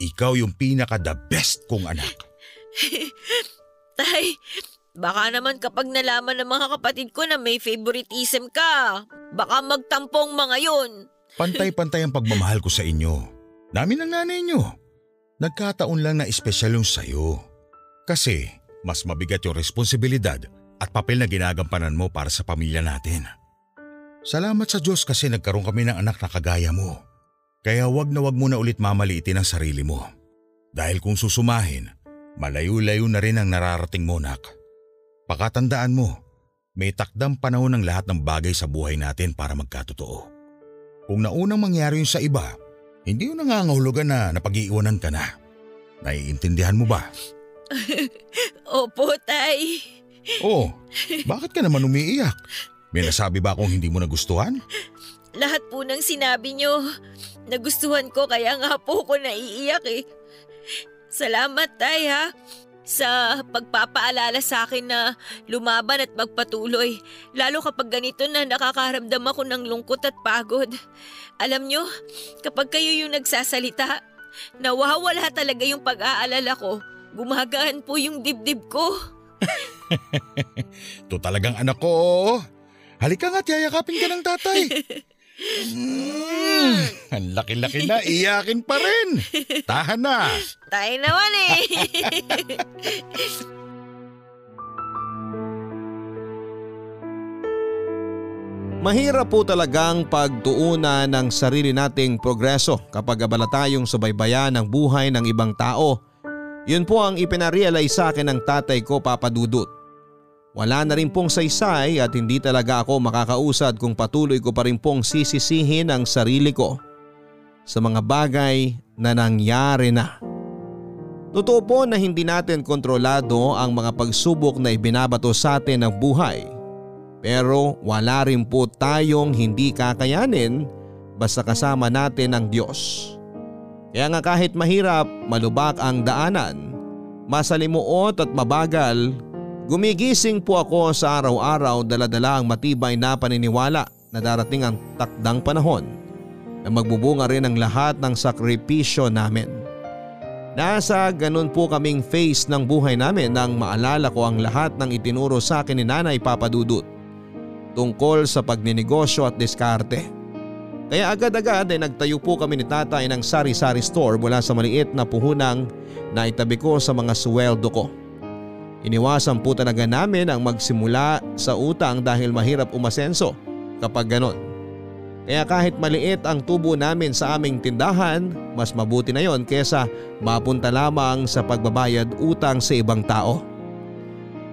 ikaw yung pinaka the best kong anak. [laughs] Tay, baka naman kapag nalaman ng mga kapatid ko na may favoritism ka, baka magtampong mga yun. [laughs] Pantay-pantay ang pagmamahal ko sa inyo. Namin ang nanay nyo. Nagkataon lang na espesyal yung sayo. Kasi mas mabigat yung responsibilidad at papel na ginagampanan mo para sa pamilya natin. Salamat sa Diyos kasi nagkaroon kami ng anak na kagaya mo. Kaya wag na wag mo na ulit mamaliitin ang sarili mo. Dahil kung susumahin, malayo-layo na rin ang nararating mo nak. Pakatandaan mo, may takdang panahon ng lahat ng bagay sa buhay natin para magkatotoo. Kung naunang mangyari yun sa iba, hindi yun nangangahulugan na napag-iiwanan ka na. Naiintindihan mo ba? [laughs] Opo, tay. Oh, bakit ka naman umiiyak? May nasabi ba akong hindi mo nagustuhan? Lahat po ng sinabi nyo, nagustuhan ko kaya nga po ko naiiyak eh. Salamat tay ha sa pagpapaalala sa akin na lumaban at magpatuloy. Lalo kapag ganito na nakakaramdam ako ng lungkot at pagod. Alam nyo, kapag kayo yung nagsasalita, nawawala talaga yung pag-aalala ko. Gumagaan po yung dibdib ko. [laughs] to talagang anak ko. Halika nga, yayakapin ka ng tatay. [laughs] Mm, ang laki-laki na, iyakin pa rin. Tahan na. Tayo naman eh. Mahirap po talagang pagtuunan ng sarili nating progreso kapag abala tayong subaybayan ng buhay ng ibang tao. Yun po ang ipinarealize sa akin ng tatay ko papadudot. Wala na rin pong saysay at hindi talaga ako makakausad kung patuloy ko pa rin pong sisisihin ang sarili ko sa mga bagay na nangyari na. Totoo po na hindi natin kontrolado ang mga pagsubok na ibinabato sa atin ng buhay pero wala rin po tayong hindi kakayanin basta kasama natin ang Diyos. Kaya nga kahit mahirap, malubak ang daanan, masalimuot at mabagal, gumigising po ako sa araw-araw daladala ang matibay na paniniwala na darating ang takdang panahon na magbubunga rin ang lahat ng sakripisyo namin. Nasa ganun po kaming phase ng buhay namin nang maalala ko ang lahat ng itinuro sa akin ni Nanay Papadudut tungkol sa pagninegosyo at diskarte. Kaya agad-agad ay nagtayo po kami ni tatay ng sari-sari store mula sa maliit na puhunang na itabi ko sa mga sweldo ko. Iniwasan po talaga namin ang magsimula sa utang dahil mahirap umasenso kapag ganon. Kaya kahit maliit ang tubo namin sa aming tindahan, mas mabuti na yon kesa mapunta lamang sa pagbabayad utang sa ibang tao.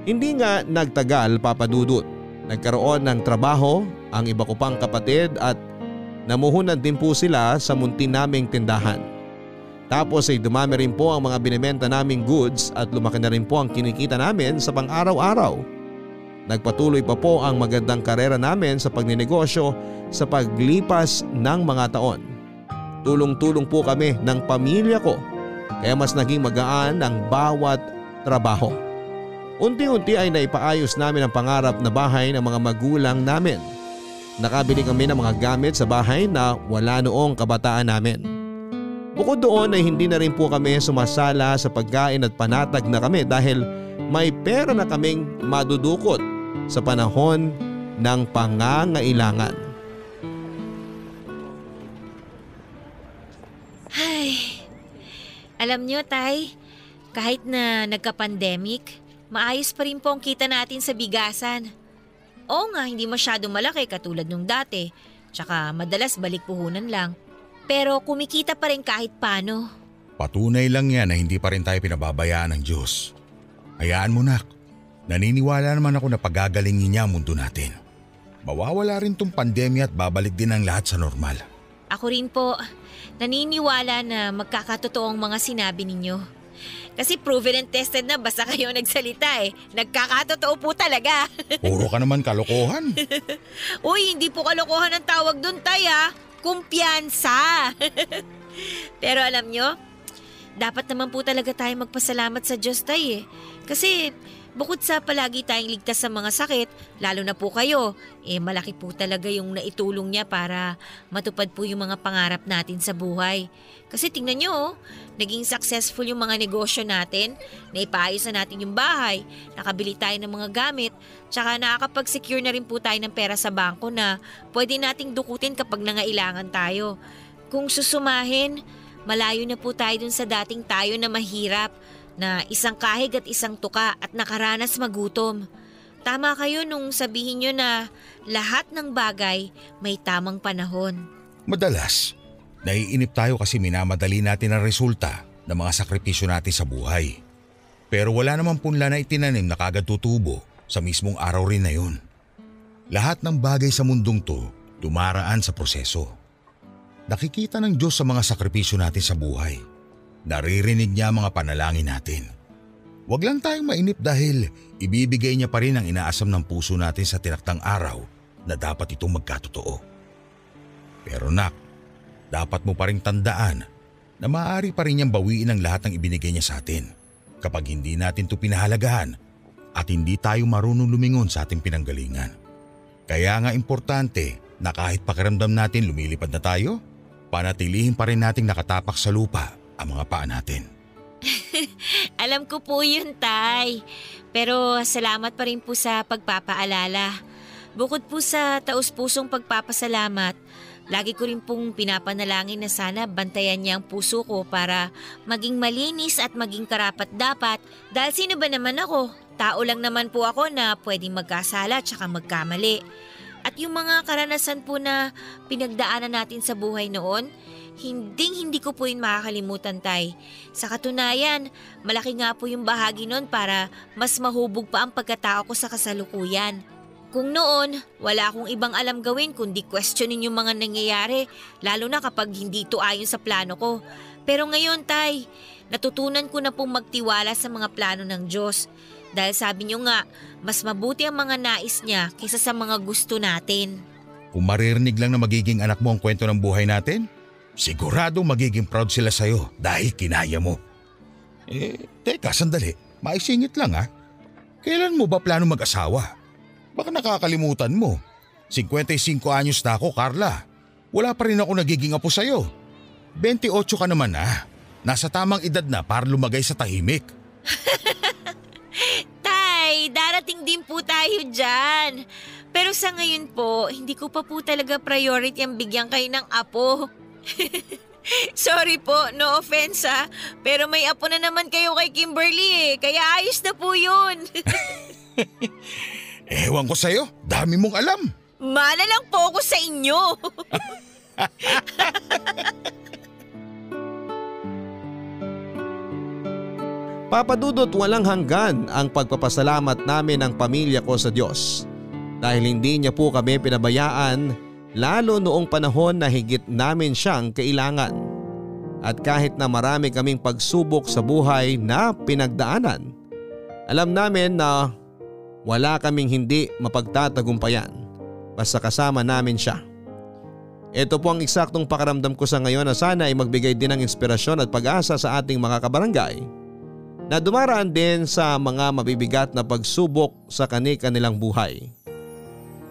Hindi nga nagtagal papadudot Nagkaroon ng trabaho ang iba ko pang kapatid at namuhunan din po sila sa munti naming tindahan. Tapos ay dumami rin po ang mga binibenta naming goods at lumaki na rin po ang kinikita namin sa pang-araw-araw. Nagpatuloy pa po ang magandang karera namin sa pagninegosyo sa paglipas ng mga taon. Tulong-tulong po kami ng pamilya ko kaya mas naging magaan ang bawat trabaho. Unti-unti ay naipaayos namin ang pangarap na bahay ng mga magulang namin. Nakabili kami ng mga gamit sa bahay na wala noong kabataan namin. Bukod doon ay hindi na rin po kami sumasala sa pagkain at panatag na kami dahil may pera na kaming madudukot sa panahon ng pangangailangan. Ay, alam nyo, Tay, kahit na nagka-pandemic, maayos pa rin po ang kita natin sa bigasan. Oo nga, hindi masyado malaki katulad nung dati. Tsaka madalas balik puhunan lang. Pero kumikita pa rin kahit paano. Patunay lang yan na hindi pa rin tayo pinababayaan ng Diyos. Hayaan mo nak, naniniwala naman ako na pagagalingin niya ang mundo natin. Mawawala rin tong pandemya at babalik din ang lahat sa normal. Ako rin po, naniniwala na magkakatotoo ang mga sinabi ninyo. Kasi proven and tested na basta kayo [laughs] nagsalita eh. Nagkakatotoo po talaga. [laughs] Puro ka naman kalokohan. Uy, hindi po kalokohan ang tawag doon, tay ha. Kumpiyansa. [laughs] Pero alam nyo, dapat naman po talaga tayo magpasalamat sa Diyos, tay eh. Kasi Bukod sa palagi tayong ligtas sa mga sakit, lalo na po kayo, eh malaki po talaga yung naitulong niya para matupad po yung mga pangarap natin sa buhay. Kasi tingnan nyo, oh, naging successful yung mga negosyo natin, naipaayos na natin yung bahay, nakabili tayo ng mga gamit, tsaka nakakapag-secure na rin po tayo ng pera sa bangko na pwede nating dukutin kapag nangailangan tayo. Kung susumahin, malayo na po tayo dun sa dating tayo na mahirap na isang kahig at isang tuka at nakaranas magutom. Tama kayo nung sabihin nyo na lahat ng bagay may tamang panahon. Madalas, naiinip tayo kasi minamadali natin ang resulta ng mga sakripisyo natin sa buhay. Pero wala naman punla na itinanim na kagad tutubo sa mismong araw rin na yun. Lahat ng bagay sa mundong to dumaraan sa proseso. Nakikita ng Diyos sa mga sakripisyo natin sa buhay Naririnig niya mga panalangin natin. Huwag lang tayong mainip dahil ibibigay niya pa rin ang inaasam ng puso natin sa tinaktang araw na dapat itong magkatotoo. Pero nak, dapat mo pa rin tandaan na maaari pa rin niyang bawiin ang lahat ng ibinigay niya sa atin kapag hindi natin ito pinahalagahan at hindi tayo marunong lumingon sa ating pinanggalingan. Kaya nga importante na kahit pakiramdam natin lumilipad na tayo, panatilihin pa rin nating nakatapak sa lupa ang mga paa natin. [laughs] Alam ko po yun, Tay. Pero salamat pa rin po sa pagpapaalala. Bukod po sa taus-pusong pagpapasalamat, lagi ko rin pong pinapanalangin na sana bantayan niya ang puso ko para maging malinis at maging karapat dapat dahil sino ba naman ako? Tao lang naman po ako na pwedeng magkasala at magkamali. At yung mga karanasan po na pinagdaanan natin sa buhay noon, Hinding hindi ko po yun makakalimutan, Tay. Sa katunayan, malaki nga po yung bahagi nun para mas mahubog pa ang pagkatao ko sa kasalukuyan. Kung noon, wala akong ibang alam gawin kundi questionin yung mga nangyayari, lalo na kapag hindi ito ayon sa plano ko. Pero ngayon, Tay, natutunan ko na pong magtiwala sa mga plano ng Diyos. Dahil sabi niyo nga, mas mabuti ang mga nais niya kaysa sa mga gusto natin. Kung maririnig lang na magiging anak mo ang kwento ng buhay natin, Sigurado magiging proud sila sa'yo dahil kinaya mo. Eh, teka sandali, maisingit lang ha. Kailan mo ba plano mag-asawa? Baka nakakalimutan mo. 55 anyos na ako, Carla. Wala pa rin ako nagiging apo sa'yo. 28 ka naman na. Nasa tamang edad na para lumagay sa tahimik. [laughs] Tay, darating din po tayo dyan. Pero sa ngayon po, hindi ko pa po talaga priority ang bigyan kayo ng apo. [laughs] Sorry po, no offense ha. Pero may apo na naman kayo kay Kimberly eh. Kaya ayos na po yun. [laughs] Ewan ko sa'yo, dami mong alam. Mana lang po ako sa inyo. [laughs] Papadudot walang hanggan ang pagpapasalamat namin ng pamilya ko sa Diyos dahil hindi niya po kami pinabayaan lalo noong panahon na higit namin siyang kailangan. At kahit na marami kaming pagsubok sa buhay na pinagdaanan, alam namin na wala kaming hindi mapagtatagumpayan basta kasama namin siya. Ito po ang eksaktong pakaramdam ko sa ngayon na sana ay magbigay din ng inspirasyon at pag-asa sa ating mga kabarangay na dumaraan din sa mga mabibigat na pagsubok sa kani-kanilang buhay.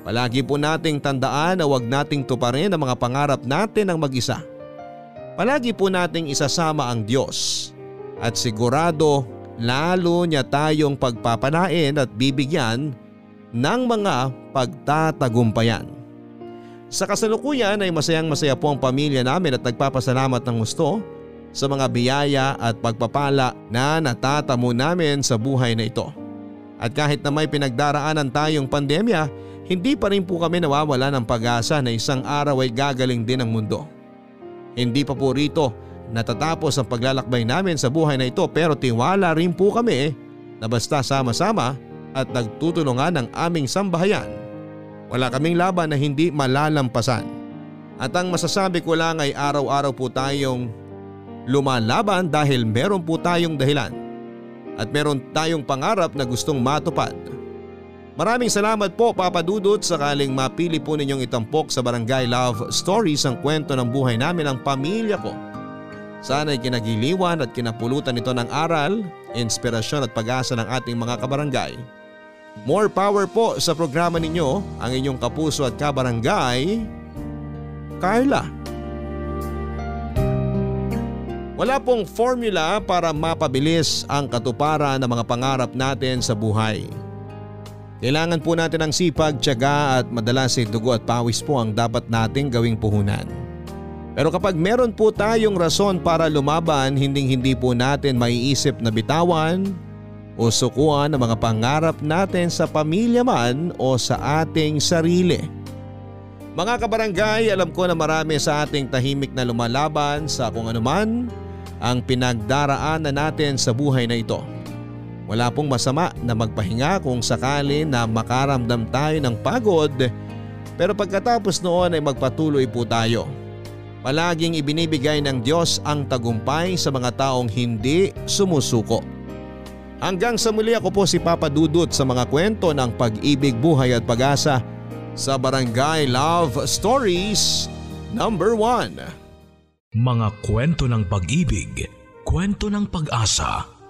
Palagi po nating tandaan na huwag nating tuparin ang mga pangarap natin ng mag-isa. Palagi po nating isasama ang Diyos at sigurado lalo niya tayong pagpapanain at bibigyan ng mga pagtatagumpayan. Sa kasalukuyan ay masayang masaya po ang pamilya namin at nagpapasalamat ng gusto sa mga biyaya at pagpapala na natatamo namin sa buhay na ito. At kahit na may pinagdaraanan tayong pandemya, hindi pa rin po kami nawawala ng pag-asa na isang araw ay gagaling din ang mundo. Hindi pa po rito natatapos ang paglalakbay namin sa buhay na ito pero tiwala rin po kami na basta sama-sama at nagtutulungan ng aming sambahayan. Wala kaming laban na hindi malalampasan. At ang masasabi ko lang ay araw-araw po tayong lumalaban dahil meron po tayong dahilan. At meron tayong pangarap na gustong matupad. Maraming salamat po Papa Dudut sakaling mapili po ninyong itampok sa Barangay Love Stories ang kwento ng buhay namin ng pamilya ko. Sana'y kinagiliwan at kinapulutan ito ng aral, inspirasyon at pag-asa ng ating mga kabarangay. More power po sa programa ninyo ang inyong kapuso at kabarangay, Carla. Wala pong formula para mapabilis ang katuparan ng mga pangarap natin sa buhay. Kailangan po natin ng sipag, tiyaga at madalas ay dugo at pawis po ang dapat nating gawing puhunan. Pero kapag meron po tayong rason para lumaban, hinding hindi po natin maiisip na bitawan o sukuan ang mga pangarap natin sa pamilya man o sa ating sarili. Mga kabarangay, alam ko na marami sa ating tahimik na lumalaban sa kung anuman ang pinagdaraanan natin sa buhay na ito. Wala pong masama na magpahinga kung sakali na makaramdam tayo ng pagod pero pagkatapos noon ay magpatuloy po tayo. Palaging ibinibigay ng Diyos ang tagumpay sa mga taong hindi sumusuko. Hanggang sa muli ako po si Papa Dudut sa mga kwento ng pag-ibig, buhay at pag-asa sa Barangay Love Stories number 1. Mga kwento ng pag-ibig, kwento ng pag-asa